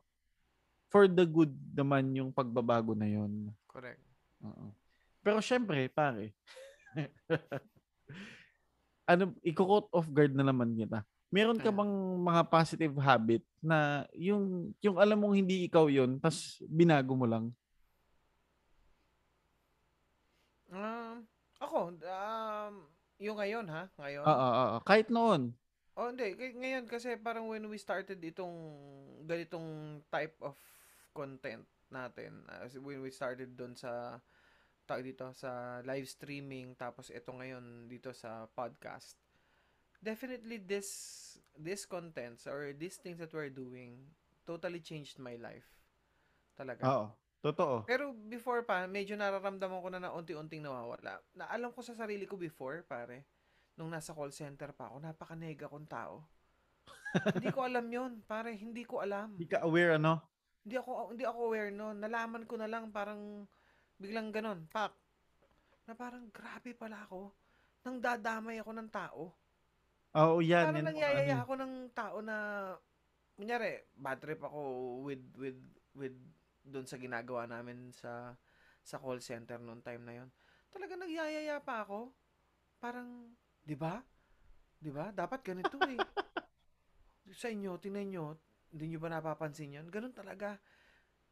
S2: for the good naman yung pagbabago na 'yon.
S3: Correct.
S2: Oo. Pero syempre, pare. ano, i-quote off guard na naman kita. Meron ka bang mga positive habit na yung yung alam mong hindi ikaw 'yon, tas binago mo lang?
S3: Um, ako, um, yung ngayon ha, ngayon.
S2: Oo, oo, oo. Kahit noon.
S3: Oh, hindi. Ngayon kasi parang when we started itong ganitong type of content natin, as when we started doon sa tawag dito sa live streaming tapos ito ngayon dito sa podcast. Definitely this this contents or these things that we're doing totally changed my life. Talaga.
S2: Oo. Totoo.
S3: Pero before pa, medyo nararamdaman ko na na unti-unting nawawala. Na alam ko sa sarili ko before, pare, nung nasa call center pa ako, napaka-nega kong tao. hindi ko alam yon pare, hindi ko alam.
S2: Hindi ka aware ano?
S3: Hindi ako hindi ako aware noon. Nalaman ko na lang parang biglang ganon, pak. Na parang grabe pala ako. Nang dadamay ako ng tao.
S2: Oo, yan.
S3: Parang
S2: yan ang
S3: nangyayaya ako ng tao na kunyari, bad trip ako with with with doon sa ginagawa namin sa sa call center noon time na yon. Talaga nagyayaya pa ako. Parang, 'di ba? 'Di ba? Dapat ganito eh. sa inyo, tingnan nyo, hindi nyo ba napapansin yun? Ganun talaga.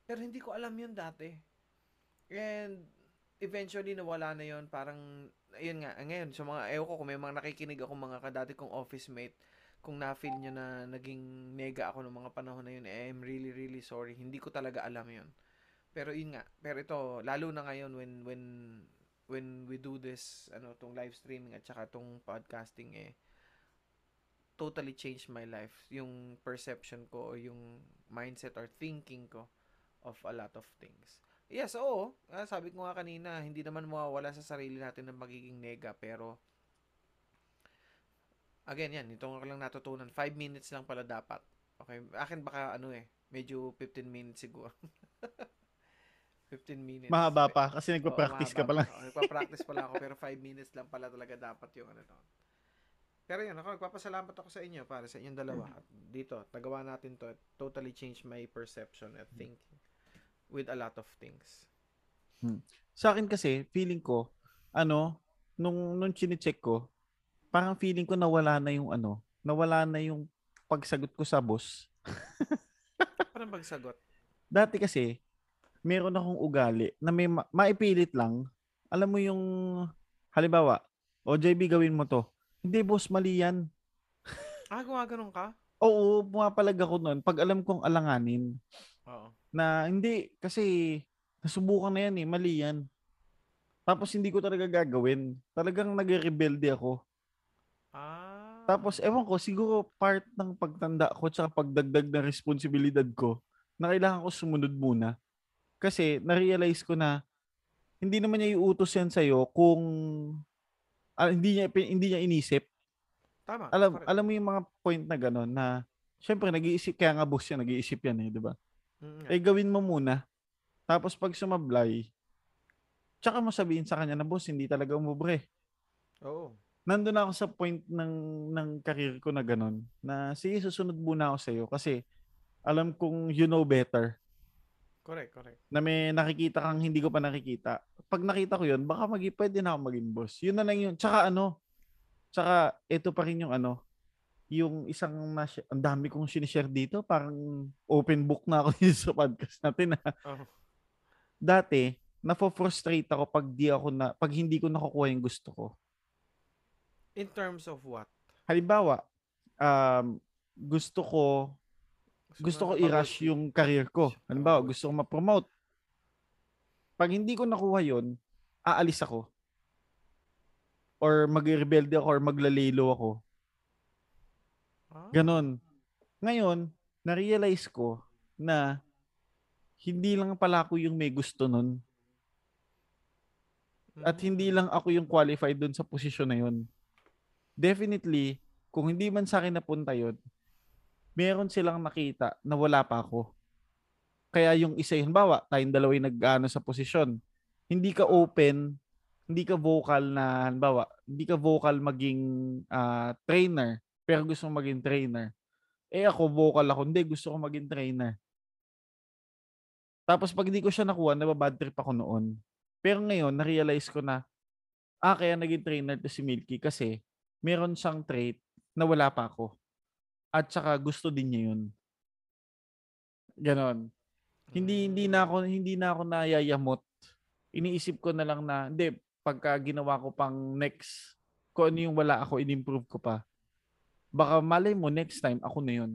S3: Pero hindi ko alam yun dati. And eventually nawala na yon parang ayun nga ngayon sa mga ewan ko kung may mga nakikinig ako mga kadati kong office mate kung na-feel nyo na naging mega ako ng mga panahon na yun eh, I'm really really sorry hindi ko talaga alam yun pero yun nga pero ito lalo na ngayon when when when we do this ano tong live streaming at saka tong podcasting eh totally changed my life. Yung perception ko yung mindset or thinking ko of a lot of things. Yes, oo. Ah, sabi ko nga kanina, hindi naman mawawala sa sarili natin ng magiging nega. Pero, again, yan. Ito ko lang natutunan. 5 minutes lang pala dapat. Okay. Akin baka ano eh. Medyo 15 minutes siguro. 15 minutes.
S2: Mahaba pa kasi
S3: Oo,
S2: nagpa-practice ka
S3: mahaba
S2: pa lang.
S3: Oo, nagpa-practice pa lang ako pero 5 minutes lang pala talaga dapat yung ano to. Pero yun, ako nagpapasalamat ako sa inyo para sa inyong dalawa. At dito, nagawa natin to. It totally changed my perception and thinking with a lot of things.
S2: Sa akin kasi, feeling ko, ano, nung, nung chinecheck ko, parang feeling ko nawala na yung ano, nawala na yung pagsagot ko sa boss.
S3: Parang pagsagot.
S2: Dati kasi, meron akong ugali na may ma- maipilit lang. Alam mo yung, halimbawa, o JB gawin mo to. Hindi boss, mali yan.
S3: Ah, gumaganon ka?
S2: Oo, pumapalag ako noon pag alam kong alanganin.
S3: Oo.
S2: Na hindi, kasi nasubukan na yan eh, mali yan. Tapos hindi ko talaga gagawin. Talagang nagre-rebelde ako.
S3: Ah.
S2: Tapos ewan ko, siguro part ng pagtanda ko tsaka pagdagdag ng responsibilidad ko na kailangan ko sumunod muna. Kasi na-realize ko na hindi naman niya iutos yan sa'yo kung ah, hindi niya hindi niya inisip.
S3: Tama.
S2: Alam
S3: correct.
S2: alam mo yung mga point na gano'n na syempre nag-iisip kaya nga boss yan, nag-iisip yan eh, 'di ba?
S3: Mm, nga.
S2: Eh gawin mo muna. Tapos pag sumablay, tsaka mo sabihin sa kanya na boss, hindi talaga umubre.
S3: Oo.
S2: nandun ako sa point ng ng career ko na ganun na sige susunod muna ako sa iyo kasi alam kong you know better
S3: Correct, correct.
S2: na may nakikita kang hindi ko pa nakikita. Pag nakita ko 'yun, baka magi pwede na ako maging boss. Yun na lang yun. Tsaka ano? Tsaka ito pa rin yung ano, yung isang nas- ang dami kong sinishare dito, parang open book na ako sa podcast natin. ah.
S3: Oh.
S2: Dati, nafo-frustrate ako pag di ako na pag hindi ko nakukuha yung gusto ko.
S3: In terms of what?
S2: halimbawa, um, gusto ko gusto ko
S3: mo
S2: i-rush yung career ko. Halimbawa, gusto ko ma-promote. Pag hindi ko nakuha yon, aalis ako. Or mag-rebelde ako or maglalelo ako.
S3: Ah,
S2: Ganon. Ngayon, na-realize ko na hindi lang pala ako yung may gusto nun. At hindi
S3: mm.
S2: lang ako yung qualified dun sa posisyon na yun. Definitely, kung hindi man sa akin napunta yun, meron silang nakita na wala pa ako. Kaya yung isa yun, bawa, tayong dalawa yung nag sa posisyon. Hindi ka open, hindi ka vocal na, halimbawa, hindi ka vocal maging ah, trainer, pero gusto mo maging trainer. Eh ako, vocal ako, hindi, gusto ko maging trainer. Tapos pag hindi ko siya nakuha, nababad trip ako noon. Pero ngayon, na-realize ko na, ah, kaya naging trainer to si Milky kasi meron siyang trait na wala pa ako. At saka gusto din niya yun. Ganon. Hindi hindi na ako hindi na ako nayayamot. Iniisip ko na lang na hindi pagka ginawa ko pang next kung ano yung wala ako in-improve ko pa. Baka malay mo next time ako na yun.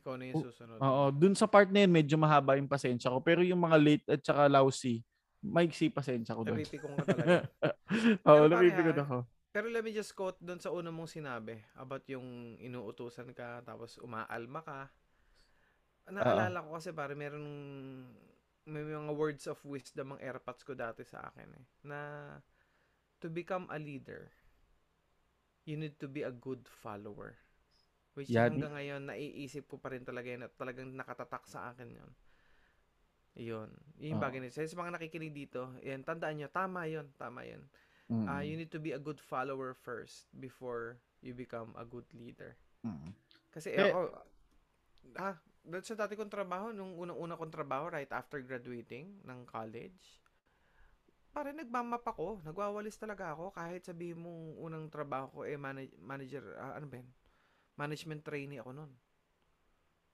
S3: Ikaw na yung susunod.
S2: Oo, dun sa part na yun medyo mahaba yung pasensya ko pero yung mga late at saka lousy, maiksi pasensya ko doon.
S3: Napipikong ka talaga.
S2: Oo, napipikon
S3: ah,
S2: ako.
S3: Pero let me just quote doon sa una mong sinabi about yung inuutusan ka tapos umaalma ka. Naalala ko kasi pare meron may mga words of wisdom ang airpods ko dati sa akin eh na to become a leader you need to be a good follower. Which
S2: Yan.
S3: hanggang ngayon naiisip ko pa rin talaga yun at talagang nakatatak sa akin yun. Yun. Yung
S2: Oo.
S3: bagay na sa mga nakikinig dito, yan, tandaan nyo, tama yun, tama yun.
S2: Mm.
S3: Ah, you need to be a good follower first before you become a good leader.
S2: Mm.
S3: Kasi
S2: Eh-
S3: ako, ah, dahil sa dati kong trabaho, nung unang-una kong trabaho right after graduating ng college, pare nagmamap ako, nagwawalis talaga ako kahit sabihin mong unang trabaho ko eh manage, manager, ah, ano ba yun? Management trainee ako noon.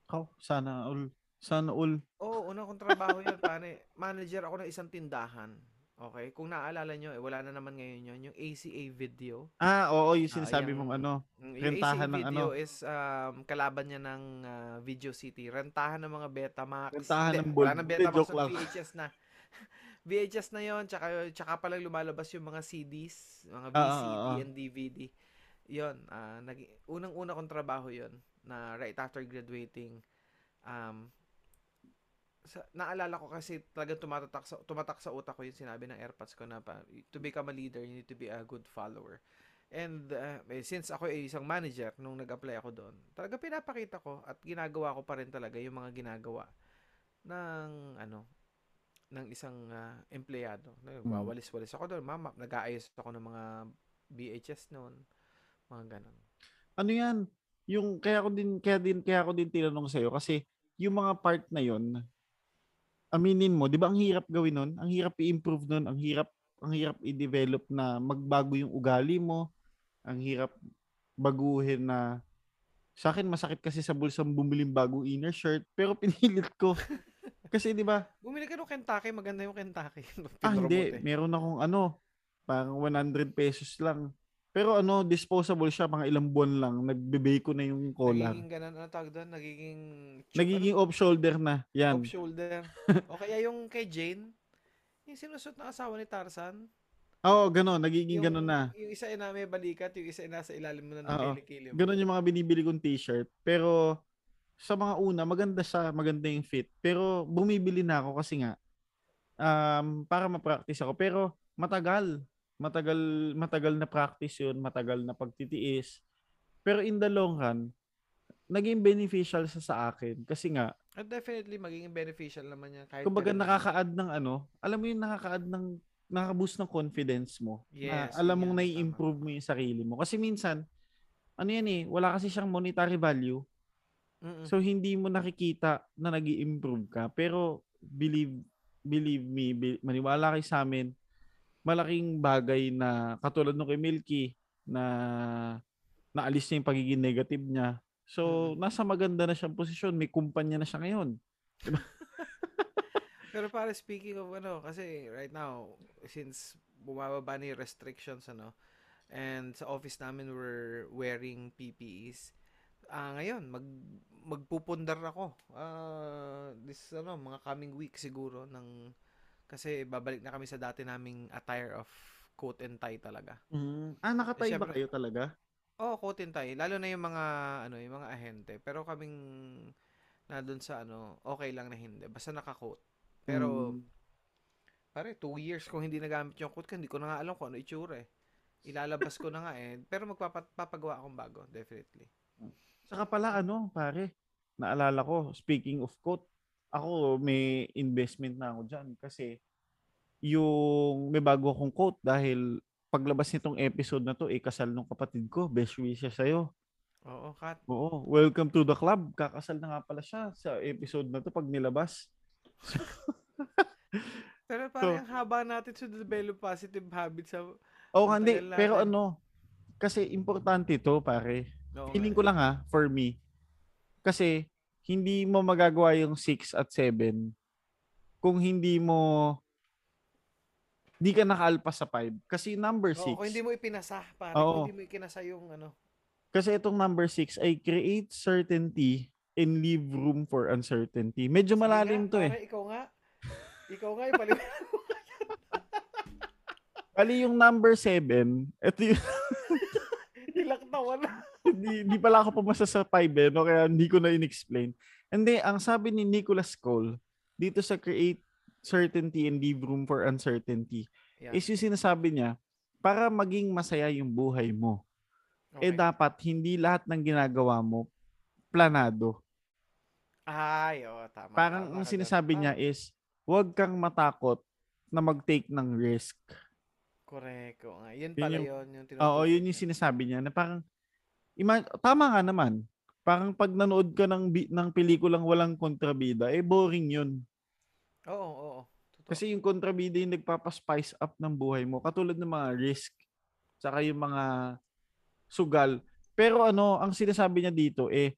S2: Oh, sana all. Sana all.
S3: Oo, unang kong trabaho yun, pare. Manager ako ng isang tindahan. Okay? Kung naalala nyo, eh, wala na naman ngayon yun. Yung ACA video.
S2: Ah, oo, yung
S3: Ah,
S2: sinasabi
S3: yung-
S2: mong ano.
S3: Mm,
S2: Rentahan
S3: yung
S2: ng
S3: ACA video
S2: ano?
S3: is um, kalaban niya ng ah, Video City. Rentahan ng mga Betamax.
S2: Rentahan
S3: Hindi,
S2: ng
S3: Wala
S2: Bol-
S3: nang
S2: Hindi,
S3: Betamax,
S2: joke
S3: ng
S2: lang.
S3: VHS na. VHS na yon tsaka, tsaka palang lumalabas yung mga CDs, mga
S2: Ah, ah,
S3: VCD
S2: ah.
S3: and DVD. yon ah nag- unang-una kong trabaho yon na right after graduating um sa, naalala ko kasi talagang tumatatak sa, tumatak sa utak ko yung sinabi ng airpods ko na pa, to become a leader, you need to be a good follower. And uh, eh, since ako ay isang manager nung nag-apply ako doon, talaga pinapakita ko at ginagawa ko pa rin talaga yung mga ginagawa ng ano ng isang uh, empleyado. Nagwawalis-walis ako doon, mama, nag-aayos ako ng mga VHS noon, mga ganun.
S2: Ano 'yan? Yung kaya ko din kaya din kaya ko din tinanong sa iyo kasi yung mga part na yon aminin mo, 'di ba ang hirap gawin nun? Ang hirap i-improve nun, ang hirap ang hirap i-develop na magbago yung ugali mo. Ang hirap baguhin na sa akin masakit kasi sa bulsang bumiling bagong inner shirt pero pinilit ko. kasi 'di ba?
S3: Bumili ka ng Kentucky, maganda yung Kentucky.
S2: ah, hindi,
S3: eh.
S2: meron akong ano, parang 100 pesos lang. Pero ano, disposable siya, mga ilang buwan lang. Nagbe-bake ko na yung collar.
S3: Nagiging ganun, ano tawag doon? Nagiging...
S2: Nagiging off-shoulder na. Yan.
S3: Off shoulder. o kaya yung kay Jane, yung sinusot na asawa ni Tarzan.
S2: Oo, ganon. Nagiging
S3: Yung,
S2: ganon na.
S3: Yung isa ay na may balikat, yung isa ay nasa ilalim mo na
S2: Oo.
S3: ng kilikili mo.
S2: Ganon yung mga binibili kong t-shirt. Pero sa mga una, maganda siya, maganda yung fit. Pero bumibili na ako kasi nga, um, para ma-practice ako. Pero matagal. Matagal, matagal na practice yun. Matagal na pagtitiis. Pero in the long run, naging beneficial sa sa akin. Kasi nga,
S3: At definitely, magiging beneficial naman yan. Kahit
S2: kumbaga nakaka-add ng ano, alam mo yung nakaka-add ng, nakaka-boost ng confidence mo. na
S3: Yes,
S2: alam
S3: yun
S2: mong
S3: yan,
S2: nai-improve mo yung sarili mo. Kasi minsan, ano yan eh, wala kasi siyang monetary value.
S3: Mm-mm.
S2: So hindi mo nakikita na nag improve ka. Pero believe believe me, be- maniwala kayo sa amin, malaking bagay na katulad nung kay Milky na naalis niya yung pagiging negative niya. So,
S3: Mm.
S2: nasa maganda na siyang posisyon. May kumpanya na siya ngayon.
S3: Pero para speaking of ano, kasi right now, since bumababa na yung restrictions, ano, and sa office namin we're wearing PPEs, ah ngayon, mag, magpupundar ako. Ah this, ano, mga coming week siguro, ng, kasi babalik na kami sa dati naming attire of coat and tie talaga.
S2: Ah, nakatay ba
S3: Siyempre.
S2: kayo talaga?
S3: Oh, coat and tie. Lalo na yung mga, ano, yung mga ahente. Pero kaming, na doon sa, ano, okay lang na hindi. Basta naka-coat. Pero,
S2: Mm.
S3: Pare, two years kung hindi nagamit yung ko, hindi ko na nga alam kung ano itsura eh. Ilalabas ko na nga eh. Pero magpapagawa akong bago, definitely.
S2: Saka pala ano, pare, naalala ko, speaking of quote, ako may investment na ako dyan kasi yung may bago akong quote dahil paglabas nitong episode na to, eh, kasal ng kapatid ko, best wishes sa'yo.
S3: Oo, Kat.
S2: Oo, welcome to the club. Kakasal na nga pala siya sa episode na to pag nilabas.
S3: Pero parang ang haba natin to develop positive habits sa...
S2: Oh,
S3: Ang
S2: hindi. Pero ano, kasi importante to, pare.
S3: Oo
S2: Feeling
S3: nga
S2: ko lang ha, for me. Kasi, hindi mo magagawa yung 6 at 7 kung hindi mo hindi ka nakaalpas sa 5. Kasi number
S3: eh. Oo,
S2: 6,
S3: kung hindi mo ipinasa.
S2: Oo.
S3: Kung hindi mo ikinasa yung ano.
S2: kasi itong number 6 ay create certainty and leave room for uncertainty. Medyo malalim
S3: nga,
S2: to eh.
S3: ikaw nga. Ikaw nga, ipaliwanag mo.
S2: Bali yung number 7, ito yung,
S3: Nilaktawan na.
S2: Hindi, hindi pala ako pumasa sa 5 eh, no? kaya hindi ko na in-explain. Hindi, ang sabi ni Nicholas Cole, dito sa create certainty and leave room for uncertainty,
S3: Yeah.
S2: is yung sinasabi niya, para maging masaya yung buhay mo, eh
S3: Okay.
S2: dapat hindi lahat ng ginagawa mo planado.
S3: Ay, oo, tama.
S2: Parang
S3: tama
S2: ang sinasabi
S3: dun.
S2: niya
S3: Ah,
S2: is, huwag kang matakot na mag-take ng risk.
S3: Correct. Nga. Yun
S2: Yun
S3: pala
S2: yung-
S3: yun. yung
S2: Oo, yun yung sinasabi niya na parang ima- tama nga naman. Parang pag nanood ka ng bi- ng pelikulang walang kontrabida, eh boring 'yun.
S3: Oo, oo. Totoo.
S2: Kasi yung kontrabida yung nagpapa-spice up ng buhay mo, katulad ng mga risk, saka yung mga sugal. Pero ano, ang sinasabi niya dito eh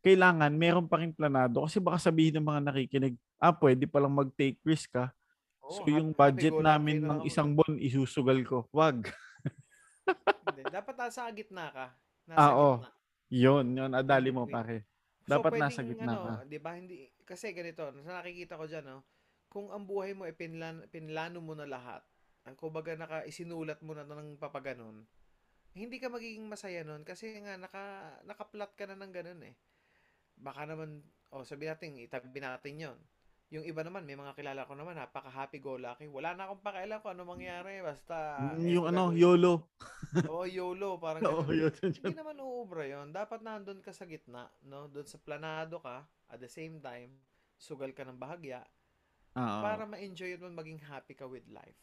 S2: kailangan meron pa rin planado kasi baka sabihin ng mga nakikinig, ah, pwede palang mag-take risk ka.
S3: Oo,
S2: So yung budget namin ng
S3: ako.
S2: isang buwan isusugal ko. Wag.
S3: Hindi, dapat nasa gitna ka. Nasa
S2: Ah, oo.
S3: gitna.
S2: Yun, yun adali mo pare.
S3: So,
S2: Dapat nasa
S3: pwedeng,
S2: gitna
S3: ano,
S2: ka.
S3: Di ba, hindi, kasi ganito, sa nakikita ko dyan, no, kung ang buhay mo ay pinlan, pinlano mo na lahat, ang kumbaga naka isinulat mo na ng papaganon, hindi ka magiging masaya nun kasi nga naka, naka-plot ka na ng ganun eh. Baka naman, oh, sabi natin, itabi natin yon Yung iba naman, may mga kilala ko naman, napaka-happy-go-lucky. Wala na akong pakialam kung ano mangyari. Basta,
S2: Mm, yung ano,
S3: gagawin.
S2: YOLO.
S3: Oo, YOLO, parang ganun.
S2: yun,
S3: Hindi naman uubra yon Dapat nandun ka sa gitna, no? Doon sa planado ka, at the same time, sugal ka ng bahagya,
S2: Oo.
S3: para ma-enjoy mo maging happy ka with life.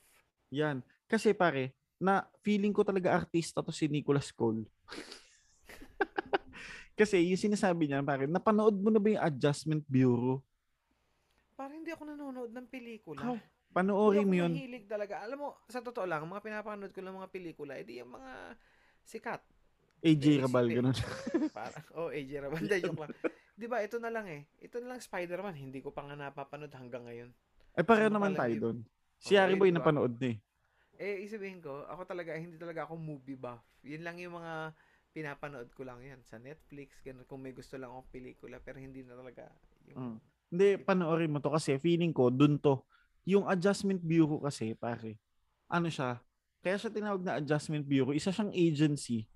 S2: Yan. Kasi pare, na feeling ko talaga artista to si Nicholas Cole. Kasi yung sinasabi niya, pare, napanood mo na ba yung Adjustment Bureau?
S3: Parang hindi ako nanonood ng pelikula. Hindi
S2: Panoorin mo yun.
S3: mahilig talaga. Alam mo, sa totoo lang, mga pinapanood ko lang mga pelikula, edi yung mga sikat.
S2: AJ
S3: Eh,
S2: Rabal, ganun.
S3: Oh, AJ Rabanda, joke lang. Di ba, ito na lang eh. Ito na lang Spider-Man. Hindi ko pa nga napapanood hanggang ngayon.
S2: Ay, pareho
S3: Sino
S2: naman tayo
S3: yun?
S2: doon. Si
S3: Oo,
S2: Harry
S3: eh,
S2: Boy
S3: di ba?
S2: napanood na eh.
S3: Eh, isabihin ko, ako talaga, hindi talaga ako movie buff. Yun lang yung mga pinapanood ko lang yan sa Netflix, ganun, kung may gusto lang akong pelikula, pero hindi na talaga yung...
S2: Mm. Hindi, panoorin mo to kasi feeling ko, dun to. Yung Adjustment Bureau kasi, pare, ano siya, kaya siya tinawag na Adjustment Bureau, isa siyang agency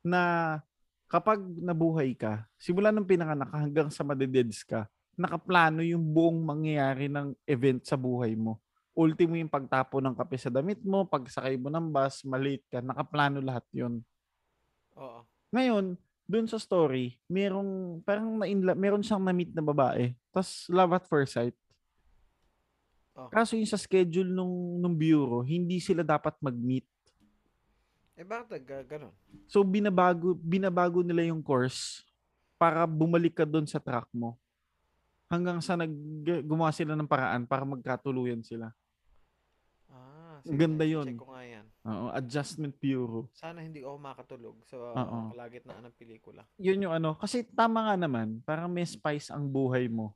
S2: na kapag nabuhay ka, simula ng pinanganak hanggang sa madededs ka, nakaplano yung buong mangyayari ng event sa buhay mo. Ultimo yung pagtapo ng kape sa damit mo, pagsakay mo ng bus, malate ka, nakaplano lahat yon
S3: Oo.
S2: ngayon, dun sa story, merong, parang na meron siyang na-meet na babae. Tapos, love at first sight.
S3: Oh.
S2: Kaso yung sa schedule nung, nung bureau, hindi sila dapat mag-meet.
S3: Eh, bakit nag- ganun?
S2: So, binabago, binabago nila yung course para bumalik ka dun sa track mo. Hanggang sa nag, gumawa sila ng paraan para magkatuluyan sila.
S3: Ah,
S2: Ang ganda
S3: check
S2: yun. Oo, Adjustment Bureau.
S3: Sana hindi ako makatulog sa
S2: Oo.
S3: kalagitnaan ng pelikula.
S2: yun yung ano, kasi tama nga naman, parang may spice ang buhay mo.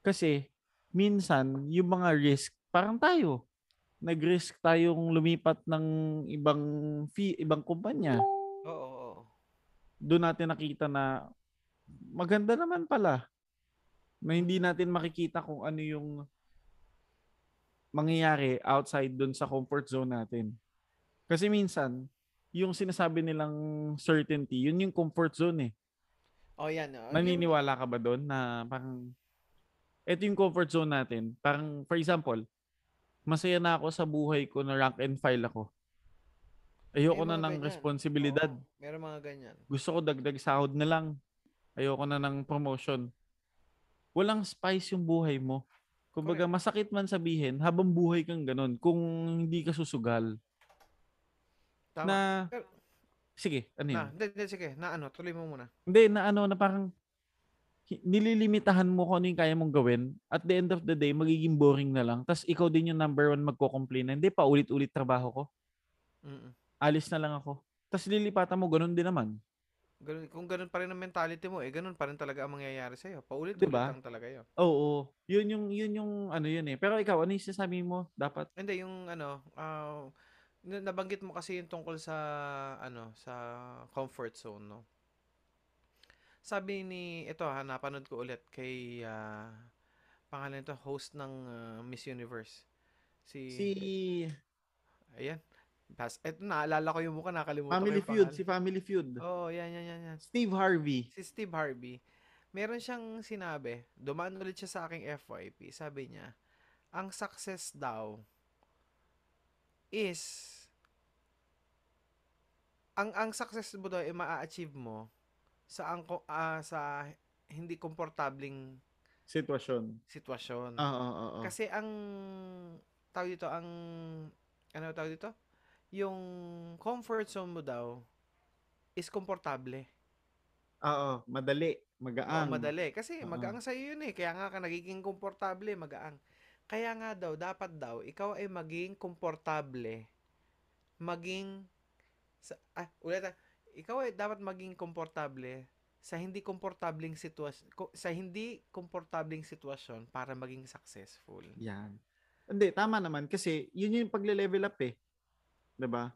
S2: Kasi, minsan, yung mga risk, parang tayo, nag-risk tayong lumipat ng ibang fee, ibang kumpanya.
S3: Oo, oo, oo.
S2: Doon natin nakita na maganda naman pala. Na hindi natin makikita kung ano yung mangyayari outside doon sa comfort zone natin. Kasi minsan, yung sinasabi nilang certainty, yun yung comfort zone eh.
S3: Oh, yan. oh.
S2: Naniniwala ka ba doon na parang ito yung comfort zone natin. Parang for example, masaya na ako sa buhay ko na rank and file ako. Ayoko na ng
S3: ganyan.
S2: responsibilidad.
S3: Oo, meron mga ganyan.
S2: Gusto ko dagdag sahod na lang. Ayoko na ng promotion. Walang spice yung buhay mo. Kumbaga, masakit man sabihin, habang buhay kang ganun, kung hindi ka susugal.
S3: Tama.
S2: Na,
S3: Pero-
S2: sige, ano yun?
S3: na, hindi, hindi, sige. Na ano, tuloy mo muna.
S2: Hindi, na ano, na parang hi- nililimitahan mo kung ano yung kaya mong gawin. At the end of the day, magiging boring na lang. Tapos ikaw din yung number one magko-complain na, hindi pa ulit-ulit trabaho ko.
S3: Mm-mm.
S2: Alis na lang ako. Tapos lilipatan mo, ganun din naman.
S3: Ganun, kung ganun pa rin ang mentality mo, eh ganun pa rin talaga ang mangyayari sa'yo. Paulit-ulit
S2: Diba?
S3: lang talaga yun.
S2: Oo, yun yung, yun yung ano yun eh. Pero ikaw, ano yung sinasabi mo? Dapat,
S3: Hindi, yung ano, ah, nabanggit mo kasi yung tungkol sa, ano, sa comfort zone, no? Sabi ni, ito ha, napanood ko ulit kay, ah, pangalan ito, host ng ah, Miss Universe. Si,
S2: si
S3: ayan. Pas, eto, naalala ko yung mukha, nakalimutan
S2: Family
S3: ko
S2: Feud,
S3: pangalan.
S2: si Family Feud.
S3: Oh, yan, yan, yan, yan.
S2: Steve Harvey.
S3: si Steve Harvey, meron siyang sinabi, dumaan ulit siya sa aking FYP, sabi niya, ang success daw is ang ang success mo daw ay maa-achieve mo sa ang ah, sa hindi komportabling
S2: Sitwasyon.
S3: sitwasyon.
S2: Oo, oo, oo.
S3: Kasi ang tawag dito, ang ano tawag dito? Yung comfort zone mo daw is komportable.
S2: Oo, madali,
S3: Oo,
S2: magaang.
S3: madali. Kasi
S2: Oo.
S3: magaang sa yun eh. Kaya nga ka nagiging komportable, magaang. Kaya nga daw, dapat daw, ikaw ay maging komportable. Maging, sa, ah, ulit ah. Ikaw ay dapat maging komportable sa hindi komportabling sitwasyon, sa hindi komportabling sitwasyon para maging successful.
S2: Yan. Hindi, tama naman kasi yun yung pagle-level up eh. 'Di ba?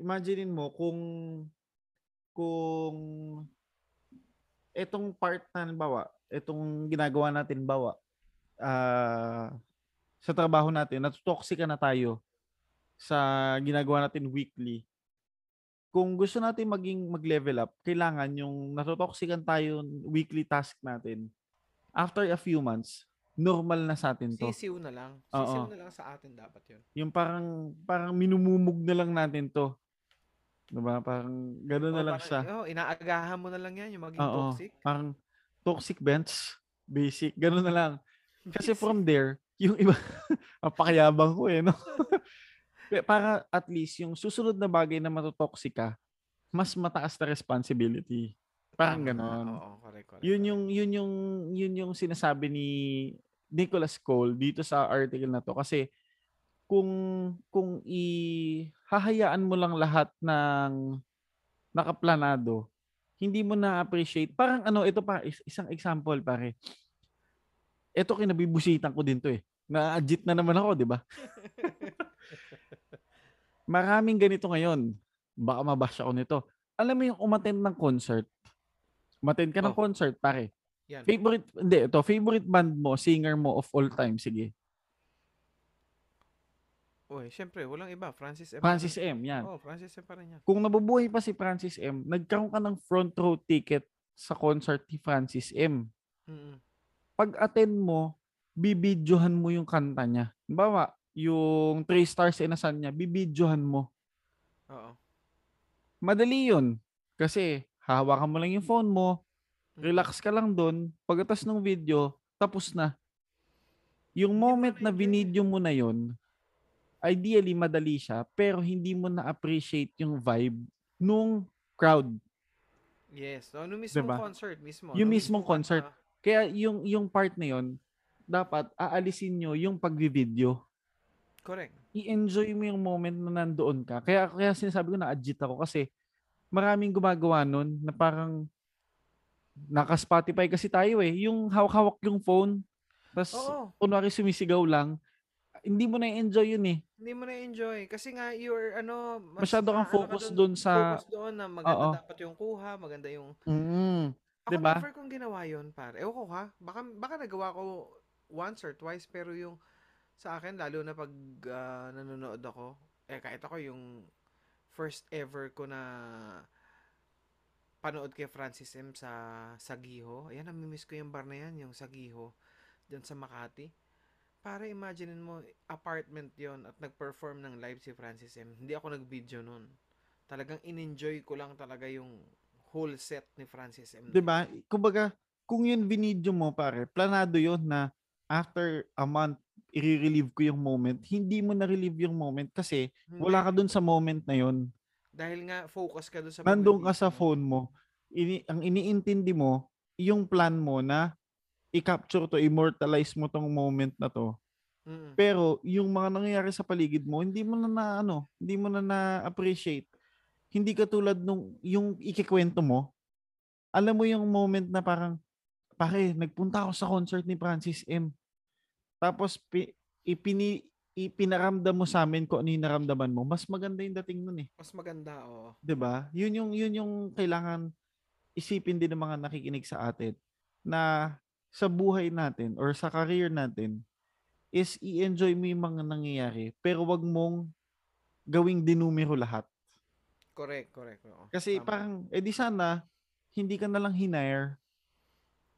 S2: Imaginein mo kung kung etong part na bawa, etong ginagawa natin bawa ah sa trabaho natin, natotoxic na tayo sa ginagawa natin weekly. kung gusto natin maging mag-level up, kailangan yung natotoxican tayo weekly task natin. After a few months, normal na sa atin to.
S3: Sisiw na lang.
S2: Oo.
S3: Sisiw na lang sa atin dapat yun.
S2: Yung parang parang minumumog na lang natin to. 'Di ba? Parang gano'n na lang
S3: parang,
S2: siya.
S3: Oh, inaagahan mo na lang yan, yung maging
S2: Oo.
S3: toxic.
S2: Parang toxic bench, basic, gano'n na lang. Kasi from there, yung iba, ang pakiyabang ko eh, no? Para at least yung susunod na bagay na matotoxic ka, mas mataas na responsibility. Parang ganon.
S3: Oo, correct, correct.
S2: Yun yung yun yung yun yung sinasabi ni Nicholas Cole dito sa article na to kasi kung kung ihahayaan mo lang lahat ng nakaplanado, hindi mo na appreciate. Parang ano, ito pa is- isang example pare. Ito kinabibusitan ko din to eh. Na-adjit na naman ako, di ba? Maraming ganito ngayon. Baka mabash ako nito. Alam mo yung umattend ng concert. Umattend ka ng
S3: Oh.
S2: concert, pare.
S3: Yan.
S2: Favorite, hindi, ito, favorite band mo, singer mo of all time, sige.
S3: Uy, syempre, walang iba. Francis M.
S2: Francis. M, yan.
S3: Oh, Francis M pa rin yan.
S2: Kung nabubuhay pa si Francis M, nagkaroon ka ng front row ticket sa concert ni Francis M.
S3: Mm-mm.
S2: Pag attend mo, bibidyohan mo yung kanta niya. Bawa, yung 3 stars inasan niya, bibidyohan mo.
S3: Oo.
S2: Madali yun. Kasi, hahawakan mo lang yung phone mo, relax ka lang doon, pagkatas ng video, tapos na. Yung moment na binidyo mo na yun, ideally madali siya, pero hindi mo na-appreciate yung vibe nung crowd.
S3: Yes. No, no mismong
S2: Diba?
S3: concert mismo.
S2: Yung
S3: no
S2: mismong concert.
S3: kanta.
S2: Kaya yung yung part na yun, dapat aalisin nyo yung pagvi-video.
S3: Correct.
S2: I-enjoy mo yung moment na nandoon ka. Kaya kaya sinasabi ko na adjit ako kasi maraming gumagawa nun na parang naka-Spotify kasi tayo eh. Yung hawak-hawak yung phone, tapos kunwari sumisigaw lang, hindi mo na-enjoy yun eh.
S3: Hindi mo na-enjoy. Kasi nga, you're, ano, mas,
S2: Masyado kang
S3: na- ano ka
S2: focus
S3: dun,
S2: doon sa...
S3: Focus doon na maganda
S2: Oo.
S3: dapat yung kuha, maganda yung...
S2: Mm,
S3: Ako
S2: Diba?
S3: never kong ginawa yun, pare. Ewan ko ha. Baka, baka nagawa ko once or twice, pero yung sa akin, lalo na pag ah, nanonood ako, eh kahit ako yung first ever ko na panood kay Francis M sa Sagiho. Ayan, namimiss ko yung bar na yan, yung Sagiho, dyan sa Makati. Para imaginein mo, apartment yon at nag-perform ng live si Francis M. Hindi ako nag-video nun. Talagang in-enjoy ko lang talaga yung whole set ni Francis M.
S2: 'di ba? Kumbaga, kung yun binidyo mo pare, planado yun na after a month i-relieve ko yung moment. Hindi mo na-relieve yung moment kasi
S3: Hindi.
S2: wala ka dun sa moment na yun.
S3: Dahil nga, focus ka doon sa
S2: Nandun ka sa
S3: mismo.
S2: phone mo. Ini, ang iniintindi mo, yung plan mo na i-capture to, immortalize mo tong moment na to.
S3: Mm.
S2: Pero yung mga nangyayari sa paligid mo, hindi mo na, na ano, hindi mo na na-appreciate. Hindi katulad nung yung ikikwento mo. Alam mo yung moment na parang, pare, nagpunta ako sa concert ni Francis M. Tapos pi, ipini, ipinaramdam mo sa amin kung ano yung naramdaman mo. Mas maganda yung dating nun eh.
S3: Mas maganda, oo.
S2: 'Di ba? Yun yung yun yung kailangan isipin din ng mga nakikinig sa atin na sa buhay natin or sa career natin is i-enjoy mo yung mga nangyayari pero wag mong gawing dinumero lahat.
S3: Correct, correct. Oo.
S2: Kasi
S3: Tama.
S2: parang eh di sana hindi ka na lang hinire.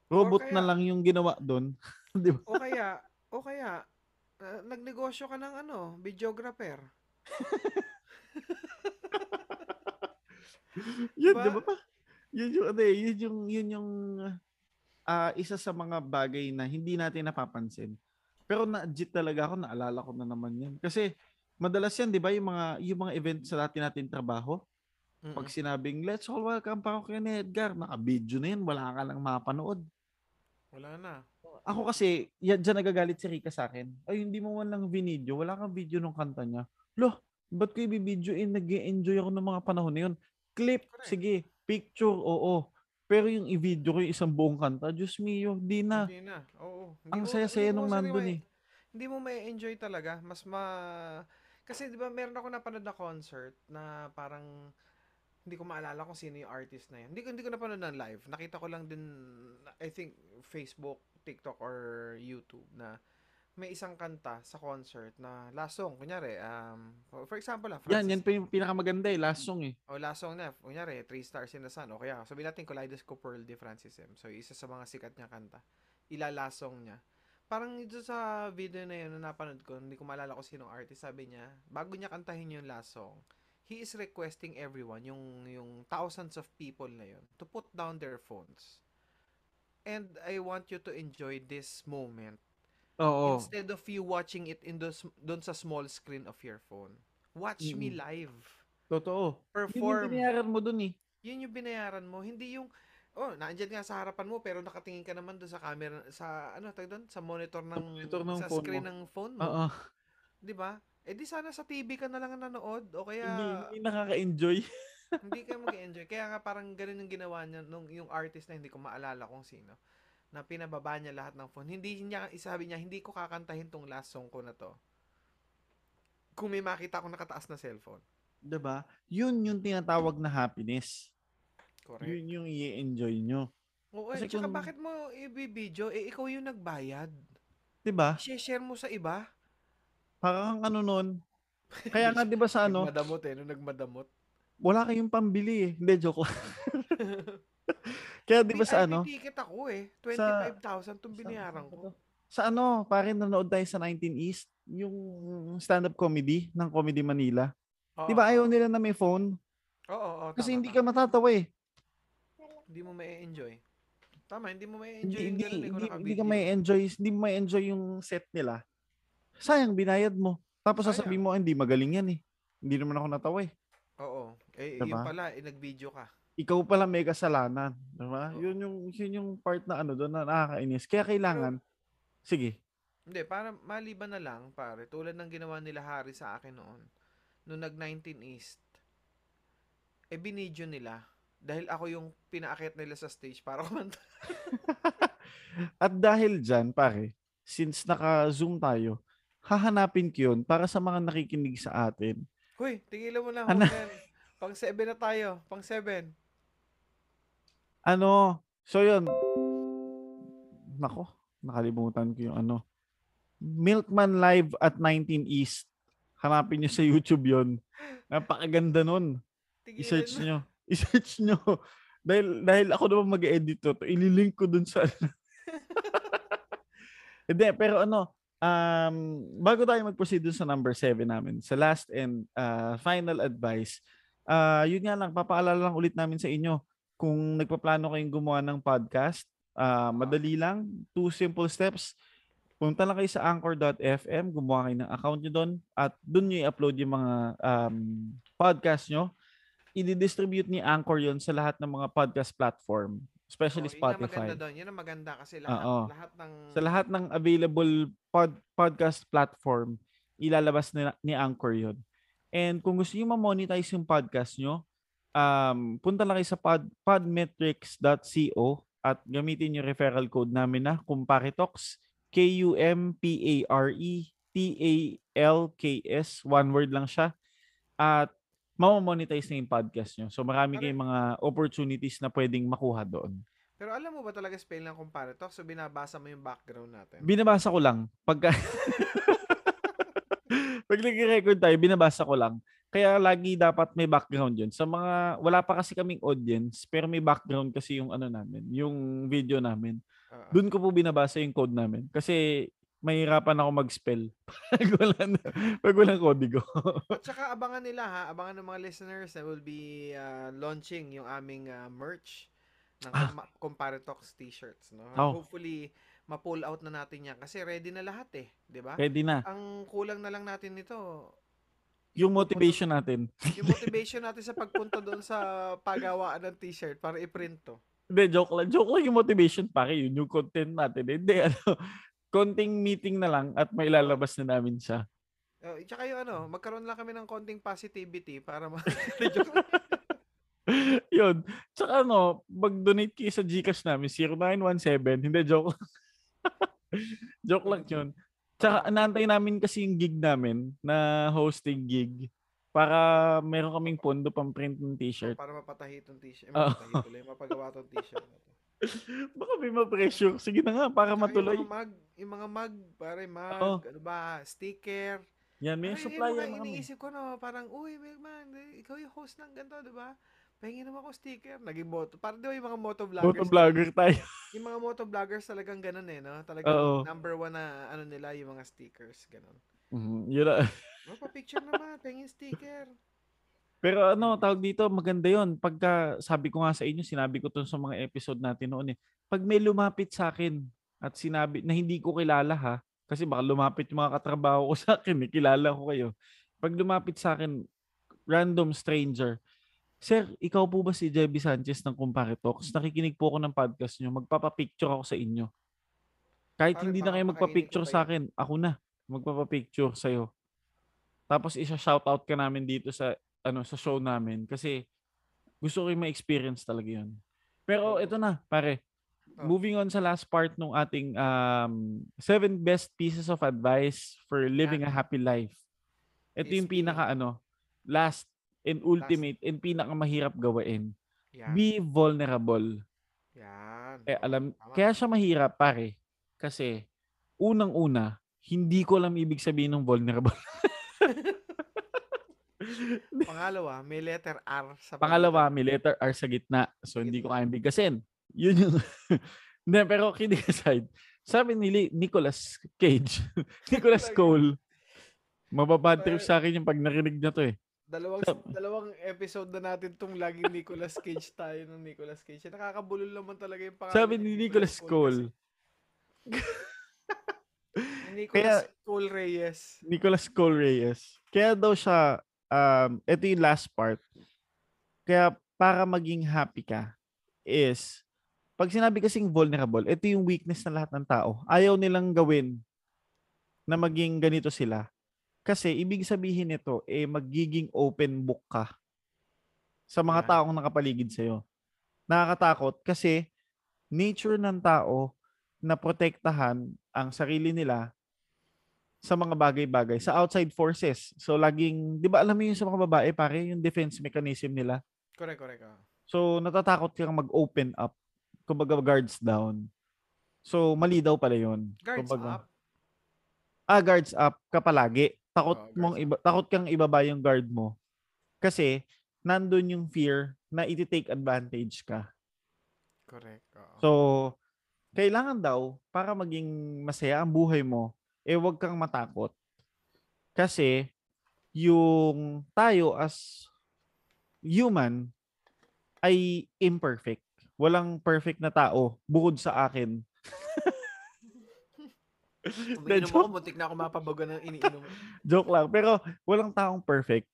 S2: Robot na
S3: kaya-
S2: lang yung ginawa doon. 'Di ba?
S3: O kaya, o kaya, ah, nagnegosyo ka ng ano, videographer.
S2: Yun,
S3: Diba?
S2: di ba pa? Yun yung, ano yun yung, yun yung ah, isa sa mga bagay na hindi natin napapansin. Pero na-jit talaga ako, naalala ko na naman yan. Kasi madalas yan, di ba, yung mga, yung mga event sa natin natin trabaho,
S3: Mm-mm.
S2: pag sinabing, let's all welcome pa ako kay Edgar, naka-video na yan, wala ka lang mapanood.
S3: Wala na.
S2: Ako kasi, yan dyan nagagalit si Rika sa akin. Ay, hindi mo man lang video, wala kang video ng kanta niya. Loh, ba't ko i-video in? nag enjoy ako ng mga panahon na yun. Clip,
S3: Correct.
S2: sige. Picture, oo. Pero yung i-video ko yung isang buong kanta, Diyos mio, di na.
S3: Hindi na. Oo. Hindi
S2: Ang
S3: mo-
S2: saya-saya nung nandun eh.
S3: Hindi mo may enjoy talaga. Mas ma... Kasi di ba meron ako napanood na concert na parang hindi ko maalala kung sino yung artist na yun. Hindi ko, hindi ko napanood ng live. Nakita ko lang din, I think, Facebook, TikTok, or YouTube na may isang kanta sa concert na last song, kunyari, um, for- example
S2: Yan,
S3: Francis,
S2: yan pa yung pinakamaganda eh. Last song eh.
S3: o last song na, kunyari, Three Stars in the Sun, o kaya, sabihin natin Kaleidoscope Pearl de Francis M. So, isa sa mga sikat niya kanta. Ila last song niya. Parang ito sa video na yun na napanood ko, hindi ko maalala ko sinong artist, sabi niya, bago niya kantahin yung last song, he is requesting everyone, yung, yung thousands of people na yun, to put down their phones. And I want you to enjoy this moment
S2: Oo.
S3: instead of you watching it in those doon sa small screen of your phone. Watch me
S2: Mm.
S3: live.
S2: Totoo. Yun yung
S3: Perform.
S2: binayaran mo dun eh.
S3: Yun yung binayaran mo, hindi yung oh, nandiyan nga sa harapan mo pero nakatingin ka naman doon sa camera sa ano tawag doon sa monitor ng
S2: monitor ng
S3: sa
S2: phone
S3: screen
S2: mo.
S3: ng phone mo,
S2: Oo.
S3: 'di ba? Eh di sana sa TV ka na lang nanood o
S2: Hindi,
S3: kaya
S2: hindi nakaka-enjoy.
S3: hindi ka mag-enjoy. Kaya nga parang ganun yung ginawa niya nung yung artist na hindi ko maalala kung sino na pinababa niya lahat ng phone. Hindi niya isabi niya hindi ko kakantahin tong last song ko na to. Kung may makita akong nakataas na cellphone.
S2: ba? Yun yung tinatawag na happiness.
S3: Correct.
S2: Yun yung i-enjoy nyo.
S3: Oo,
S2: Kasi
S3: eh,
S2: kung-
S3: bakit mo i-video? Eh, ikaw yung nagbayad.
S2: 'Di ba?
S3: I-share mo sa iba.
S2: Parang ano nun. Kaya nga 'di ba sa ano,
S3: Nagmadamot eh, nung nagmadamot.
S2: wala kayong pambili eh. Hindi joke lang. Kaya 'di ba sa ano?
S3: ticket ako eh. 25,000 itong binayaran ko.
S2: Sa ano, pare nanood tayo sa 19 East, yung stand-up comedy ng Comedy Manila.
S3: Oo,
S2: 'Di ba ayaw nila na may phone?
S3: Oo, oo,
S2: Kasi
S3: tama,
S2: hindi
S3: tama.
S2: ka matatawa eh.
S3: Hindi mo may enjoy Tama, hindi mo may
S2: Hindi
S3: yung
S2: hindi,
S3: eh,
S2: hindi, hindi ka may enjoy, hindi mo may enjoy yung set nila. Sayang binayad mo. Tapos sasabihin mo, hindi magaling yan eh. Hindi naman ako natawa eh.
S3: Oo. Eh,
S2: Diba?
S3: yun pala, eh, nag-video ka.
S2: Ikaw pala may kasalanan, 'di ba? Yun yung yun yung part na ano doon na nakakainis. Kaya kailangan sige.
S3: Hindi, para maliban na lang, pare, tulad ng ginawa nila Harry sa akin noon, nung nag-19 East, eh, binidyo nila. Dahil ako yung pinaakit nila sa stage para kumanta.
S2: At dahil diyan, pare, since naka-Zoom tayo, hahanapin ko yun para sa mga nakikinig sa atin.
S3: Hoy, tigilan mo na.
S2: Ano?
S3: Ano? Pang 7 na tayo. Pang 7.
S2: Ano? So yun. Nako, nakalimutan ko yung ano. Milkman Live at 19 East. Hanapin nyo sa YouTube yon. Napakaganda nun.
S3: Tigilan
S2: I-search nyo. I-search nyo. Dahil, dahil ako naman mag-edit to, to ililink ko dun sa... Hindi, pero ano, um, bago tayo mag-proceed sa number 7 namin, sa last and uh, final advice, uh, yun nga lang, papaalala lang ulit namin sa inyo, kung nagpaplano kayong gumawa ng podcast, uh, madali lang, two simple steps. Punta lang kayo sa anchor.fm, gumawa kayo ng account nyo doon, at doon nyo i-upload yung mga um, podcast nyo i-distribute ni Anchor yon sa lahat ng mga podcast platform, especially
S3: Oo,
S2: Spotify.
S3: Yun ang maganda doon. Yun ang maganda kasi lahat,
S2: Oo.
S3: lahat ng...
S2: Sa lahat ng available pod, podcast platform, ilalabas ni, ni Anchor yon. And kung gusto niyo ma-monetize yung podcast nyo, um, punta lang kayo sa pod, podmetrics.co at gamitin yung referral code namin na Kumparitox, K-U-M-P-A-R-E-T-A-L-K-S. One word lang siya. At mamamonetize na yung podcast nyo. So marami kayong mga opportunities na pwedeng makuha doon.
S3: Pero alam mo ba talaga spell ng comparator? So, binabasa mo yung background natin.
S2: Binabasa ko lang. Pagka... Pag nag-record tayo, binabasa ko lang. Kaya lagi dapat may background yun. Sa mga, wala pa kasi kaming audience, pero may background kasi yung ano namin, yung video namin.
S3: Oo.
S2: Doon ko po binabasa yung code namin. Kasi mahirapan ako mag-spell pag wala, na, pag walang kodigo.
S3: At saka abangan nila ha, abangan ng mga listeners na will be uh, launching yung aming uh, merch ng
S2: Ah.
S3: Com- Comparitox t-shirts. No?
S2: Oh.
S3: Hopefully, ma-pull out na natin yan kasi ready na lahat eh. di ba?
S2: Pwede na.
S3: Ang kulang na lang natin nito,
S2: Yung motivation natin.
S3: yung motivation natin sa pagpunta doon sa pagawaan ng t-shirt para i-print to.
S2: Hindi, joke lang. Joke lang yung motivation pare. Yun yung content natin. Hindi, ano, konting meeting na lang at may lalabas na namin siya.
S3: Uh, tsaka yung ano, magkaroon lang kami ng konting positivity para ma...
S2: Yun. Tsaka ano, mag-donate kayo sa Gcash namin, 0917. Hindi, joke lang. joke lang yun. Tsaka naantay namin kasi yung gig namin na hosting gig para meron kaming pondo pang print ng t-shirt.
S3: para mapatahi itong t-shirt. Eh, mapatahi tuloy, mapagawa itong t-shirt.
S2: Baka may ma-pressure. Sige na nga, para matuloy.
S3: Yung mga mag, yung mga mag, pare, mag,
S2: Oo.
S3: ano ba, sticker.
S2: Yan, may
S3: Ay,
S2: supply
S3: yung mga
S2: yan. may.
S3: iniisip ko no, parang, uy, man, ikaw yung host ng ganito, di ba? Pahingin naman ako sticker. Naging moto. Parang di ba yung mga moto vloggers?
S2: Motovlogger tayo.
S3: Yung mga moto vloggers talagang ganun eh, no? Talagang
S2: Oo.
S3: number one na ano nila, yung mga stickers, ganun.
S2: Mhm, Yun na.
S3: Oh, pa-picture naman, pahingin sticker.
S2: Pero ano, tawag dito, maganda yon Pagka, sabi ko nga sa inyo, sinabi ko to sa mga episode natin noon eh. Pag may lumapit sa akin at sinabi, na hindi ko kilala ha, kasi baka lumapit yung mga katrabaho ko sa akin, eh, kilala ko kayo. Pag lumapit sa akin, random stranger, Sir, ikaw po ba si Jebby Sanchez ng Kumpare Talks? Nakikinig po ako ng podcast nyo. Magpapapicture ako sa inyo. Kahit
S3: Pare,
S2: hindi na kayo magpapicture sa akin, ako na. Magpapapicture sa'yo. Tapos isa-shoutout ka namin dito sa ano sa show namin kasi gusto ko yung ma-experience talaga yun. Pero ito na, pare.
S3: Oh.
S2: Moving on sa last part ng ating um, seven best pieces of advice for living a happy life. Ito yung pinaka ano, last and ultimate and pinaka mahirap gawain.
S3: Yan.
S2: Be vulnerable.
S3: Yan.
S2: Eh, alam,
S3: tama.
S2: kaya siya mahirap, pare. Kasi, unang-una, hindi ko alam ibig sabihin ng vulnerable.
S3: Pangalawa, may letter R sa
S2: Pangalawa, may letter R sa gitna. So, hindi ko kayang bigkasin. Yun yung... Hindi, pero kidding aside, sabi ni Nicolas Cage, Nicolas. Cole, mababad trip sa akin yung pag narinig niya to eh.
S3: Dalawang dalawang episode na natin tong laging Nicolas Cage tayo ng Nicolas Cage. Nakakabulol naman talaga yung pangalan.
S2: Sabi ni Nicolas Cole.
S3: Nicolas
S2: Kaya-
S3: Cole Reyes.
S2: Nicolas Cole Reyes. Kaya daw siya, um, ito yung last part. Kaya para maging happy ka is, pag sinabi kasing vulnerable, ito yung weakness ng lahat ng tao. Ayaw nilang gawin na maging ganito sila. Kasi ibig sabihin nito, eh magiging open book ka sa mga taong nakapaligid sa'yo. Nakakatakot kasi nature ng tao na protektahan ang sarili nila sa mga bagay-bagay, sa outside forces. So laging, 'di ba alam mo yung sa mga babae pare, yung defense mechanism nila.
S3: Correct, correct. ah.
S2: So natatakot kang mag-open up, kumbaga guards down. So mali daw pala 'yon.
S3: Guards up.
S2: Ah, guards up ka palagi. Takot
S3: guards
S2: mong
S3: up.
S2: iba, takot kang ibaba yung guard mo. Kasi nandun yung fear na iti-take advantage ka.
S3: Correct. oo.
S2: So, kailangan daw, para maging masaya ang buhay mo, eh wag kang matakot. Kasi, yung tayo as human ay imperfect. Walang perfect na tao bukod sa akin.
S3: Umiinom ako, muntik na ako mapabago ng iniinom.
S2: Joke lang. Pero walang taong perfect.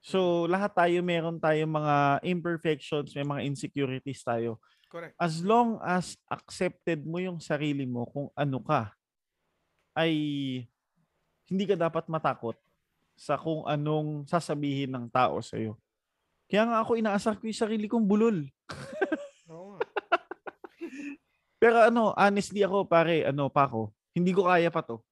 S2: So, lahat tayo meron tayong mga imperfections, may mga insecurities tayo.
S3: Correct.
S2: as long as accepted mo yung sarili mo kung ano ka, ay hindi ka dapat matakot sa kung anong sasabihin ng tao sa'yo. Kaya nga ako inaasar ko yung sarili kong bulol.
S3: Oo.
S2: Pero ano, honestly ako, pare, ano pa ako, hindi ko kaya pa to.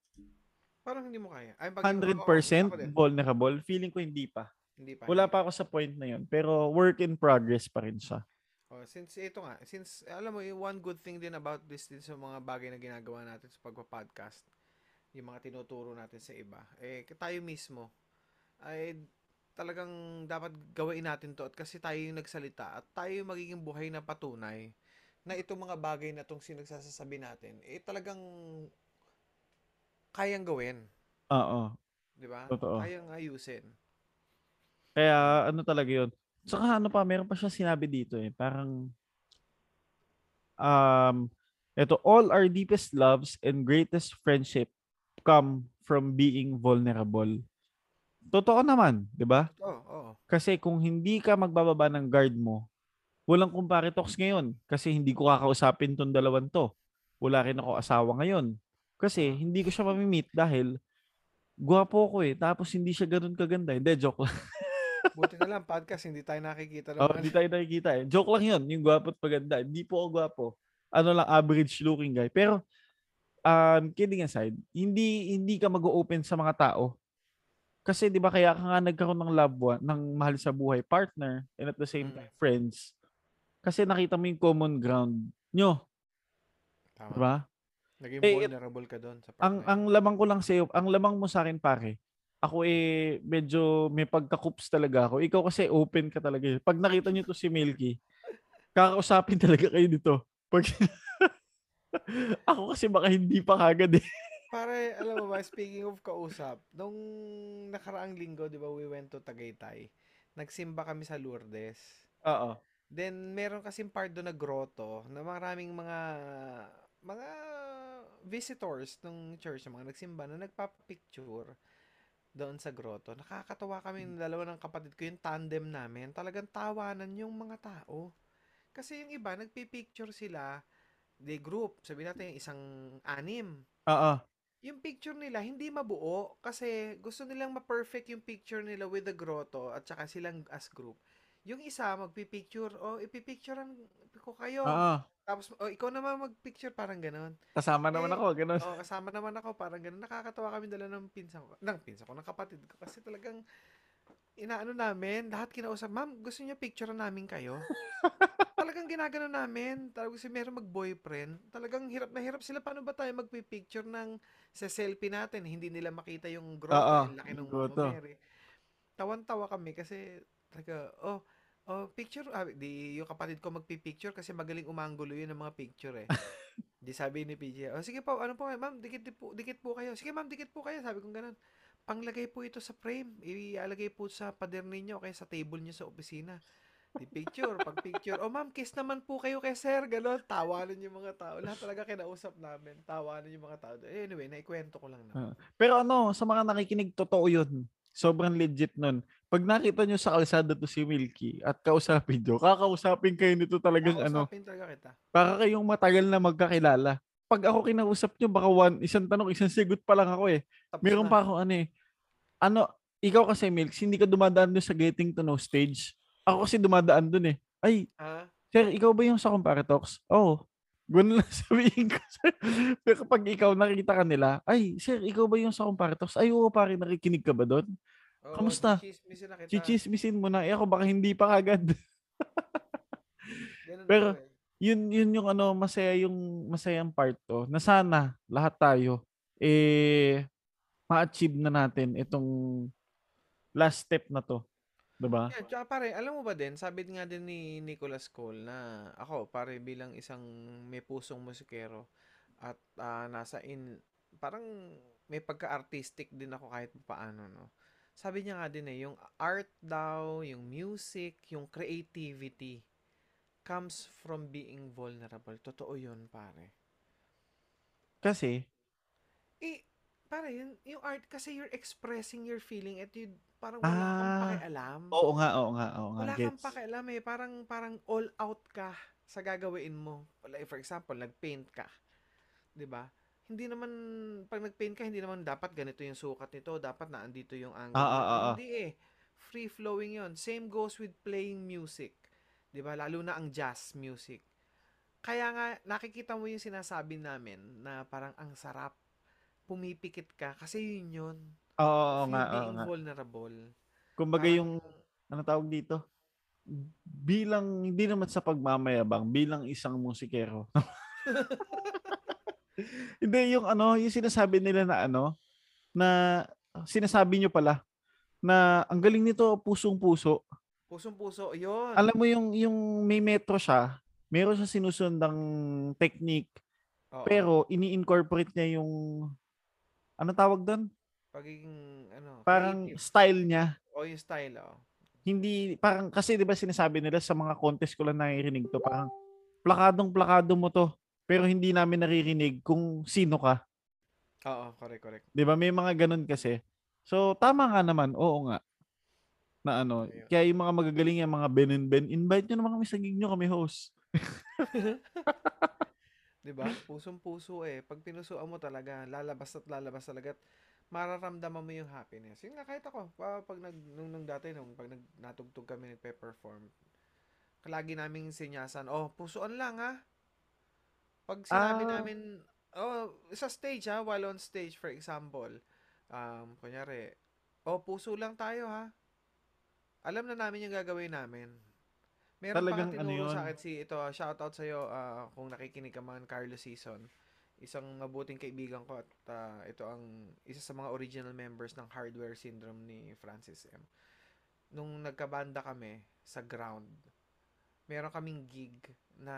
S3: Parang hindi mo kaya. Ay, pag
S2: 100%
S3: ako-
S2: vulnerable. Feeling ko hindi pa.
S3: Hindi pa.
S2: Wala
S3: hindi
S2: pa ako sa point na yun. Pero work in progress pa rin siya.
S3: Oh, since ito nga, since alam mo, one good thing din about this din sa mga bagay na ginagawa natin sa pagpa-podcast, yung mga tinuturo natin sa iba, eh tayo mismo ay talagang dapat gawain natin to at kasi tayo yung nagsalita at tayo yung magiging buhay na patunay na itong mga bagay na itong sinagsasabi natin, eh talagang kayang gawin.
S2: Oo.
S3: Di ba?
S2: Totoo.
S3: Kayang ayusin.
S2: Kaya ano talaga yun. Saka ano pa, meron pa siya sinabi dito eh. Parang, um, ito, all our deepest loves and greatest friendship come from being vulnerable. Totoo naman, di ba?
S3: Oo, oo.
S2: Kasi kung hindi ka magbababa ng guard mo, walang kumpare talks ngayon. Kasi hindi ko kakausapin tong dalawan to. Wala rin ako asawa ngayon. Kasi hindi ko siya mamimit dahil gwapo ko eh. Tapos hindi siya ganun kaganda. Hindi, joke lang.
S3: Buti na lang, podcast, hindi tayo nakikita ng
S2: Oh, hindi tayo nakikita eh. Joke lang yun, yung gwapo at paganda. Hindi po ako gwapo. Ano lang, average looking guy. Pero, um, kidding aside, hindi hindi ka mag-open sa mga tao. Kasi 'di ba kaya ka nga nagkaroon ng loved one, ng mahal sa buhay partner and at the same
S3: Mm.
S2: time friends. Kasi nakita mo yung common ground nyo.
S3: Tama.
S2: Diba?
S3: Naging
S2: Eh,
S3: vulnerable ka doon sa part
S2: Ang, ang lamang ko lang sa'yo, ang lamang mo sa akin pare, ako eh medyo may pagkakups talaga ako. Ikaw kasi open ka talaga. Pag nakita niyo to si Milky, kakausapin talaga kayo dito. Pag ako kasi baka hindi pa kagad eh.
S3: Pare, alam mo ba, speaking of kausap, nung nakaraang linggo, di ba, we went to Tagaytay. Nagsimba kami sa Lourdes.
S2: Oo.
S3: Then, meron kasing part doon na grotto na maraming mga mga visitors ng church, mga nagsimba na nagpapicture doon sa grotto. Nakakatawa kami ng dalawa ng kapatid ko, yung tandem namin. Talagang tawanan yung mga tao. Kasi yung iba, nagpipicture sila, the group, sabi natin isang anim.
S2: Oo.
S3: Yung picture nila, hindi mabuo kasi gusto nilang ma-perfect yung picture nila with the grotto at saka silang as group. Yung isa, magpipicture, o oh, ipipicturean ko kayo.
S2: Oo.
S3: Tapos, oh, ikaw naman magpicture, parang ganon.
S2: Kasama naman
S3: Eh,
S2: ako, ganun.
S3: Oh, kasama naman ako, parang ganon. Nakakatawa kami dala ng pinsan ko. Ng pinsan ko, ng kapatid ko. Kasi talagang, inaano namin, lahat kinausap, ma'am, gusto niyo picturean namin kayo? talagang ginagano namin. Talagang si meron mag-boyfriend. Talagang hirap na hirap sila. Paano ba tayo magpipicture ng sa selfie natin? Hindi nila makita yung.
S2: Oo,
S3: yung laki ng Mary. Tawan-tawa kami kasi talaga, oh, oh, picture, ah, di yung kapatid ko magpipicture kasi magaling umanggulo yun ng mga picture eh. di sabi ni PJ, oh, sige po, ano po, ma'am, dikit, di po, dikit po kayo. Sige ma'am, dikit po kayo. Sabi ko ganun. Panglagay po ito sa frame. Ilalagay po sa pader ninyo o kaya sa table niyo sa opisina. Di picture, pag picture, oh ma'am, kiss naman po kayo kay sir, gano'n, tawanan yung mga tao. Lahat talaga kinausap namin, tawanan yung mga tao. Eh, Anyway, naikwento ko lang na.
S2: Pero ano, sa mga nakikinig, totoo yun. Sobrang legit nun. Pag nakita nyo sa kalsada to si Milky at kausapin nyo, kakausapin kayo nito talagang ano,
S3: Kakausapin talaga kita.
S2: para kayong matagal na magkakilala. Pag ako kinausap nyo, baka one, isang tanong, isang sigot pa lang ako eh.
S3: Tapos
S2: Meron
S3: na.
S2: pa ako ano eh. Ano, ikaw kasi Milks, hindi ka dumadaan sa getting to know stage. Ako kasi dumadaan doon eh. Ay,
S3: Ha?
S2: sir, ikaw ba yung sa Comparatox? Oo. Oh, Ganun lang sabihin ko. sir. Pero kapag ikaw nakita ka nila, ay, sir, ikaw ba yung sa Comparatox? Ay, oo, pare, nakikinig ka ba doon?
S3: Oo,
S2: Kamusta?
S3: chichismisin na kita.
S2: Chichismisin mo na. Eh, ako baka hindi pa kagad. Pero-
S3: eh.
S2: yun, yun yung ano, masaya yung masayang part to. Na sana, lahat tayo, eh, ma-achieve na natin itong last step na to. Diba?
S3: Yeah, tsaka pare, alam mo ba din, sabi nga din ni Nicholas Cole na ako, pare, bilang isang may pusong musikero at ah, nasa in, parang may pagka-artistic din ako kahit paano, no? Sabi niya nga din eh, yung art daw, yung music, yung creativity comes from being vulnerable. Totoo yun, pare.
S2: Kasi,
S3: Eh, pare, yun, yung art, kasi you're expressing your feeling at you, parang wala kang
S2: Ah,
S3: pakialam.
S2: oo nga, oo nga, oo nga.
S3: Wala
S2: Gets.
S3: kang pakialam eh. Parang, parang all out ka sa gagawin mo. Like, for example, nag-paint ka. 'Di ba? Hindi naman, pag nag-paint ka, hindi naman dapat ganito yung sukat nito. Dapat na andito yung angle.
S2: Ah, ah, ah, ah.
S3: Hindi eh. Free-flowing yon Same goes with playing music. 'Di ba Lalo na ang jazz music. Kaya nga, nakikita mo yung sinasabi namin na parang ang sarap. Pumipikit ka. Kasi yun yun.
S2: Oo, oo nga, oo
S3: being
S2: nga.
S3: vulnerable.
S2: Kumbaga
S3: Parang-
S2: yung, ano tawag dito? Bilang, hindi naman sa pagmamayabang, bilang isang musikero. hindi, yung ano, yung sinasabi nila na ano, na sinasabi nyo pala, na ang galing nito, pusong-puso.
S3: Pusong-puso, yun.
S2: Alam mo yung, yung may metro siya, meron siya sinusundang technique,
S3: Oo.
S2: pero ini-incorporate niya yung, ano tawag doon?
S3: pagiging ano,
S2: Parang
S3: creative.
S2: style niya.
S3: o yung style oh.
S2: hindi parang kasi 'di ba sinasabi nila sa mga contest ko lang naririnig to parang plakadong plakado mo to pero hindi namin naririnig kung sino ka
S3: Oo, correct, correct.
S2: 'di ba may mga ganun kasi so tama nga naman oo nga na ano
S3: Ayun.
S2: kaya yung mga magagaling yung mga Ben and Ben invite nyo naman kami sa gig nyo kami host
S3: 'Di ba? Pusong-puso eh. Pag pinusuan mo talaga, lalabas at lalabas talaga at mararamdaman mo yung happiness. Yun nga kahit ako, pa- pag nag nung, nung dati nung pag nag natugtog kami nagpe-perform, lagi naming sinyasan, oh, pusuan lang ha. Pag sinabi
S2: Ah.
S3: namin, oh, sa stage ha, while on stage for example, um, kunyari, oh, puso lang tayo ha. Alam na namin yung gagawin namin. Meron
S2: Talagang
S3: pa
S2: ano yun.
S3: sa akin si ito, shout out sa iyo kung nakikinig ka man Carlos Season. Isang mabuting kaibigan ko at ah, ito ang isa sa mga original members ng Hardware Syndrome ni Francis M. Nung nagkabanda kami sa ground, meron kaming gig na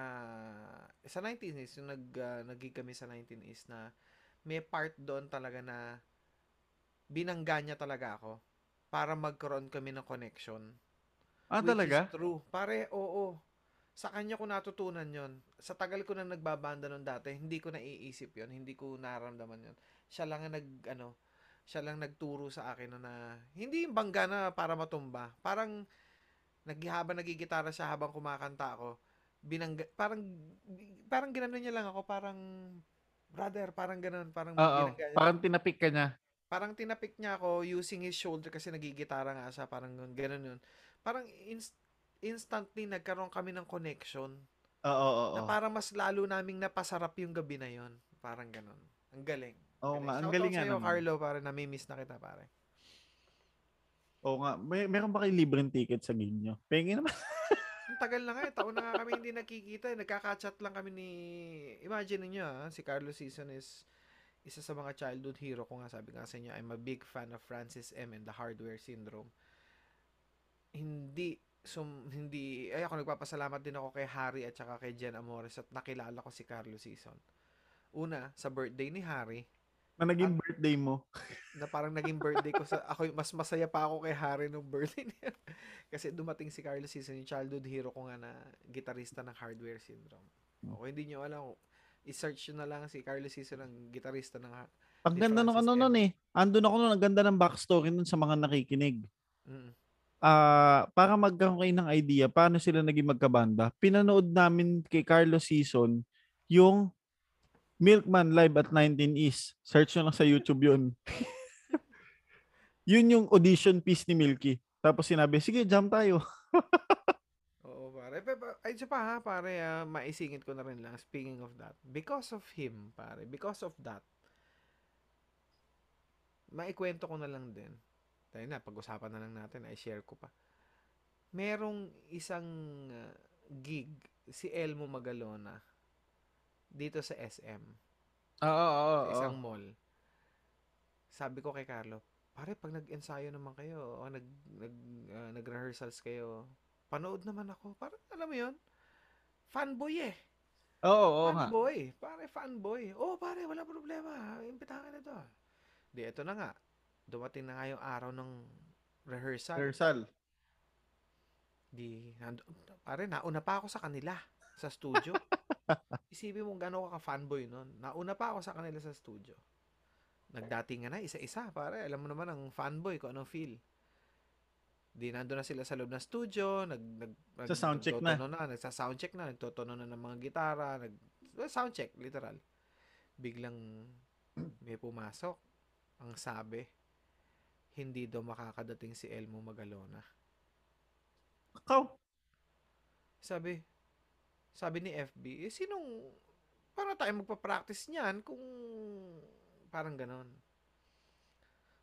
S3: sa 19 is yung nag ah, nag-gig kami sa 19 is na may part doon talaga na binangga niya talaga ako para magkaroon kami ng connection.
S2: Ah,
S3: Which
S2: talaga?
S3: is true. Pare, oo. Sa kanya ko natutunan yon. Sa tagal ko na nagbabanda nun dati, hindi ko naiisip yon Hindi ko naramdaman yon Siya lang ang nag, ano, siya lang nagturo sa akin na, na hindi yung bangga na para matumba. Parang, naghabang nagigitara siya habang kumakanta ako, binangga, parang, parang ginanon niya lang ako, parang, brother, parang ganun, parang
S2: Oo.
S3: niya.
S2: Parang tinapik ka niya.
S3: parang tinapik niya ako using his shoulder kasi nagigitara nga siya, parang ganun yun. Parang inst- instantly nagkaroon kami ng connection
S2: Oo, oo,
S3: na
S2: oo.
S3: parang mas lalo naming napasarap yung gabi na yon Parang ganun. Ang galing.
S2: Oo nga, ang galing nga naman.
S3: Carlo, pare, nami-miss na kita, pare.
S2: Oo nga. May, meron ba kayong libreng ticket sa gig nyo? Pengi naman.
S3: Ang tagal na nga eh. Taon na nga kami hindi nakikita. eh. Nagkaka-chat lang kami ni... Imagine niyo ah, si Carlos Season is isa sa mga childhood hero ko nga. Sabi nga sa inyo, I'm a big fan of Francis M. and the Hardware Syndrome. Hindi sum, hindi ay ako nagpapasalamat din ako kay Harry at saka kay Jen Amores at nakilala ko si Carlos Season. Una, sa birthday ni Harry,
S2: Na naging birthday mo.
S3: na parang naging birthday ko sa ako mas masaya pa ako kay Harry nung birthday niya. Kasi dumating si Carlos Season, yung childhood hero ko nga na gitarista ng Hardware Syndrome. O kung hindi nyo alam, i-search na lang si Carlos Season ang gitarista ng
S2: Ang ganda ng ano nun eh. Andun ako nun, ang ganda ng backstory nun sa mga nakikinig.
S3: Mm.
S2: Ah, para magkaroon kayo ng idea paano sila naging magkabanda, pinanood namin kay Carlos Season yung Milkman Live at 19 East. Search nyo lang sa YouTube yun. yun yung audition piece ni Milky. Tapos sinabi, sige, jam tayo.
S3: Oo, pare. Ay, isa pa ha, pare, ah, maisingit ko na rin lang. Speaking of that, because of him, pare, because of that, maikwento ko na lang din. Tayo na, pag-usapan na lang natin, ay share ko pa. Merong isang ah, gig, si Elmo Magalona, dito sa SM,
S2: Oo, oo,
S3: sa isang mall. Sabi ko kay Carlo, pare, pag nag-ensayo naman kayo, o nag, nag, ah, nag-rehearsals kayo, panood naman ako. Parang, alam mo yun, fanboy eh.
S2: Oo, oo nga.
S3: fanboy. Pare, fanboy. Oh, pare, wala problema. Imbitahan ka na to. Di, ito na nga. Dumating na nga yung araw ng rehearsal.
S2: Rehearsal.
S3: Di, nando, pare, nauna pa ako sa kanila sa studio. Isipin mo gano'n ka fanboy nun. Nauna pa ako sa kanila sa studio. Nagdating nga na, isa-isa, pare. Alam mo naman ang fanboy, kung anong feel. Di, nandun na sila sa loob ng studio, nag, nag, nag
S2: Sa soundcheck na.
S3: na. Nagsa-soundcheck na, nagtotono na ng mga gitara, nag, well, soundcheck, literal. Biglang may pumasok. Ang sabi, hindi daw makakadating si Elmo Magalona.
S2: Ikaw.
S3: Sabi, sabi ni FB, eh, sinong, para tayo magpa-practice niyan kung parang ganon.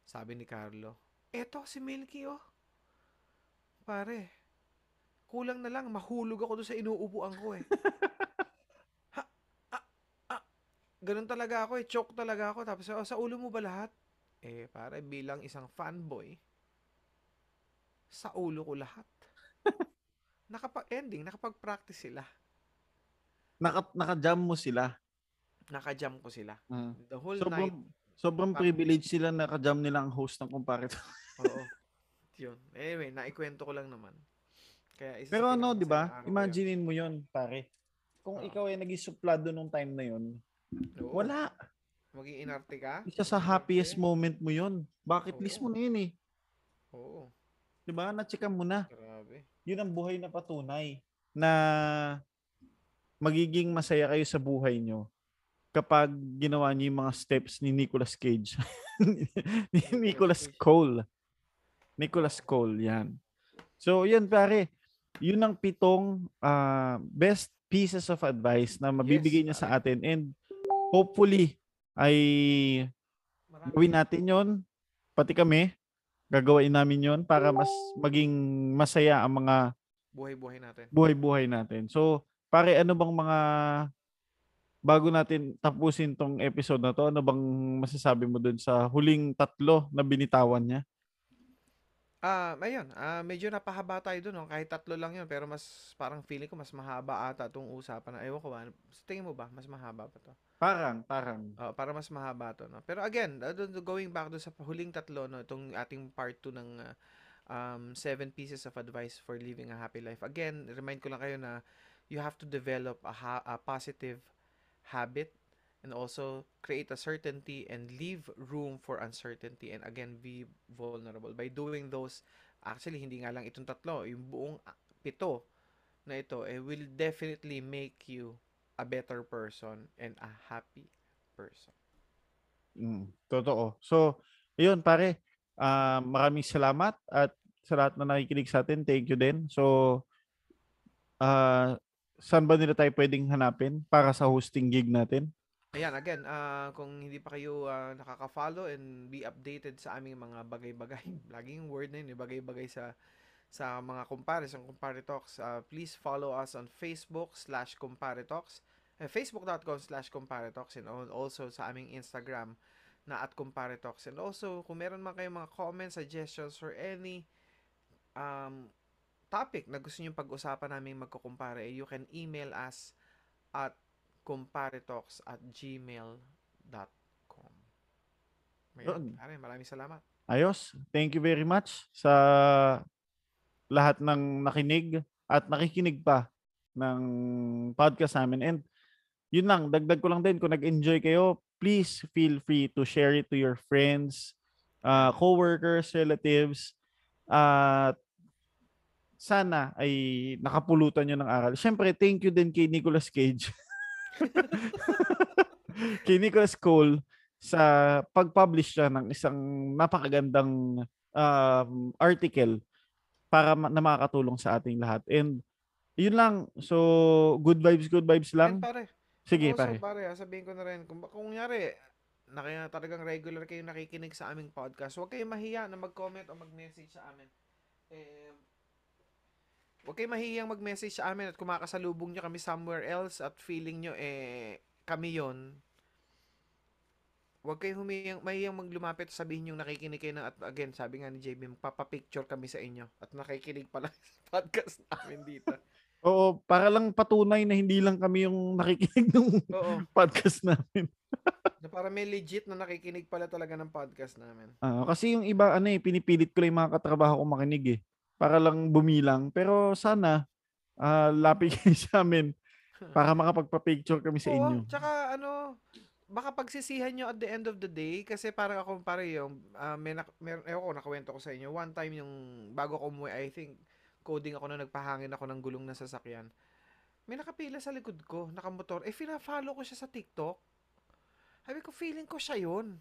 S3: Sabi ni Carlo, eto si Milky oh. Pare, kulang na lang, mahulog ako doon sa inuupuan ko eh. ha, ah, ah, ganon talaga ako eh, choke talaga ako. Tapos, oh, sa ulo mo ba lahat? Eh, pare, bilang isang fanboy, sa ulo ko lahat. Nakapag-ending, nakapag-practice sila.
S2: Naka, naka-jam mo sila.
S3: Naka-jam ko sila.
S2: Mm.
S3: The whole
S2: Sobrang,
S3: night.
S2: sobrang privilege sila naka-jam nila ang host ng comparator.
S3: Oo. Yun. Anyway, naikwento ko lang naman. Kaya isa sa
S2: Pero ano, di ba? Imaginein mo yon pare. Kung
S3: Oo.
S2: ikaw ay naging suplado nung time na yon,
S3: Oo.
S2: wala.
S3: Maging inarte ka?
S2: Isa sa happiest moment mo yon. Bucket list mo
S3: Oo.
S2: na yun eh.
S3: Oo.
S2: Di ba? Nachika mo na.
S3: Grabe.
S2: Yun ang buhay na patunay na magiging masaya kayo sa buhay nyo kapag ginawa niyo yung mga steps ni Nicolas Cage. ni Nicolas Cole. Nicolas Cole, yan. So, yan pare. Yun ang pitong ah, best pieces of advice na mabibigay
S3: Yes,
S2: niya sa atin and hopefully ay gawin natin yon pati kami gagawin namin yon para mas maging masaya ang mga
S3: buhay-buhay natin.
S2: buhay-buhay natin. So, pare, ano bang mga bago natin tapusin tong episode na to, ano bang masasabi mo dun sa huling tatlo na binitawan niya?
S3: Ah, ayun, ah, medyo napahaba tayo dun, no? kahit tatlo lang yun, pero mas, parang feeling ko mas mahaba ata itong usapan. Ewan ko ba, sa tingin mo ba, mas mahaba pa to?
S2: Parang, parang.
S3: Oh, para mas mahaba to, no? Pero again, uh, dun- going back do sa huling tatlo, no, itong ating part 2 ng uh, um, seven pieces of advice for living a happy life. Again, remind ko lang kayo na you have to develop a, ha- a positive habit and also create a certainty and leave room for uncertainty and again be vulnerable by doing those actually hindi nga lang itong tatlo yung buong ah, pito na ito eh, will definitely make you a better person and a happy person
S2: Mm, totoo. So, yun pare, ah, maraming salamat at sa lahat na nakikinig sa atin, thank you din. So, ah, saan ba nila tayo pwedeng hanapin para sa hosting gig natin?
S3: Ayan, again, ah, kung hindi pa kayo ah, nakaka-follow and be updated sa aming mga bagay-bagay, laging word na yun, eh, bagay-bagay sa sa mga compares, ang Compare Talks, ah, please follow us on Facebook slash Compare Talks, eh, facebook.com slash Compare Talks, and al- also sa aming Instagram na at Compare Talks. And also, kung meron man kayong mga comments, suggestions, or any um, topic na gusto nyo pag-usapan namin magkukumpare, you can email us at comparetalks at gmail.com.
S2: Yun.
S3: Ayun, pare, maraming salamat.
S2: Ayos. Thank you very much sa lahat ng nakinig at nakikinig pa ng podcast namin. And yun lang, dagdag ko lang din, kung nag-enjoy kayo, please feel free to share it to your friends, uh, co-workers, relatives, at sana ay nakapulutan nyo ng aral. Siyempre, thank you din kay Nicolas Cage. kay Nicolas Cole sa pag-publish siya ng isang napakagandang um, article para ma- na makakatulong sa ating lahat. And yun lang. So, good vibes, good vibes lang.
S3: And pare,
S2: Sige, pare.
S3: pare, ah, sabihin ko na rin, kung, kung nyari, na kaya talagang regular kayo nakikinig sa aming podcast, huwag kayong mahiya na mag-comment o mag-message sa amin. Eh, huwag kayong mahihiyang mag-message sa amin at kumakasalubong nyo kami somewhere else at feeling nyo, eh, kami yon Huwag kayong humiyang, mahiyang maglumapit at sabihin yung nakikinig kayo na, at again, sabi nga ni JB, magpapapicture kami sa inyo at nakikinig pala sa podcast namin dito.
S2: Oo, para lang patunay na hindi lang kami yung nakikinig ng
S3: Oo.
S2: podcast namin.
S3: Na para may legit na nakikinig pala talaga ng podcast namin.
S2: Ah, kasi yung iba, ano eh, pinipilit ko lang yung mga katrabaho ko makinig eh. Para lang bumilang. Pero sana, ah, lapit kayo sa amin para makapagpa-picture kami sa
S3: Oo,
S2: inyo.
S3: tsaka ano, baka pagsisihan nyo at the end of the day, kasi parang ako pare yung, ah, may, nak- may, ewan ko, nakawento ko sa inyo, one time yung, bago ko umuwi, I think, coding ako na nagpahangin ako ng gulong na sasakyan. May nakapila sa likod ko, nakamotor. Eh, fina-follow ko siya sa TikTok. Sabi ko, feeling ko siya yun.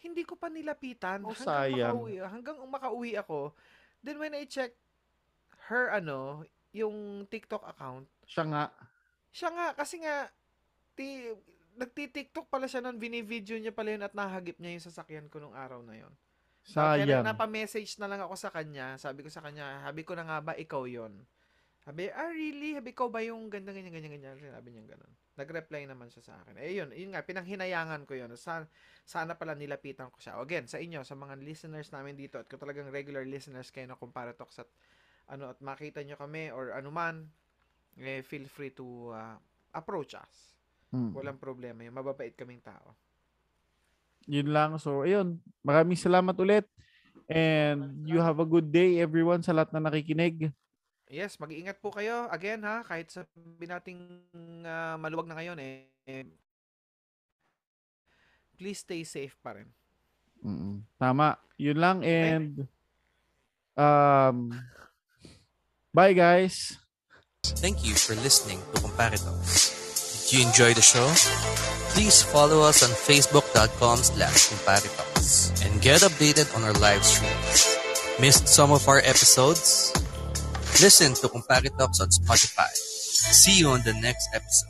S3: Hindi ko pa nilapitan.
S2: Oh,
S3: hanggang
S2: sayang.
S3: makauwi, hanggang makauwi ako. Then when I check her, ano, yung TikTok account,
S2: Siya nga.
S3: siya nga, kasi nga, ti, nagti-TikTok pala siya nun, binivideo niya pala yun at nahagip niya yung sasakyan ko nung araw na yun. Kaya
S2: Sayang.
S3: napa-message na lang ako sa kanya. Sabi ko sa kanya, sabi ko na nga ba, ikaw yon Sabi, ah, really? Sabi, ikaw ba yung ganda, ganyan, ganyan, ganyan? Sabi niya ganun. Nag-reply naman siya sa akin. Eh, yun, yun nga, pinanghinayangan ko yun. Sana, sana pala nilapitan ko siya. Again, sa inyo, sa mga listeners namin dito, at kung talagang regular listeners kayo ng Comparatox at, ano, at makita nyo kami, or anuman, eh, feel free to uh, approach us.
S2: Hmm.
S3: Walang problema yun. Mababait kaming tao.
S2: Yun lang. So, ayun. Maraming salamat ulit. And you have a good day everyone sa lahat na nakikinig.
S3: Yes, mag-iingat po kayo. Again ha, kahit sabi nating ah, maluwag na ngayon eh, eh, please stay safe pa rin.
S2: Mm, Tama. Yun lang. And um, bye guys.
S4: Thank you for listening to Comparitalks. Did you enjoy the show? Please follow us on facebook.com slash Comparitalks and get updated on our live streams. Missed some of our episodes? Listen to Comparitalks on Spotify. See you on the next episode.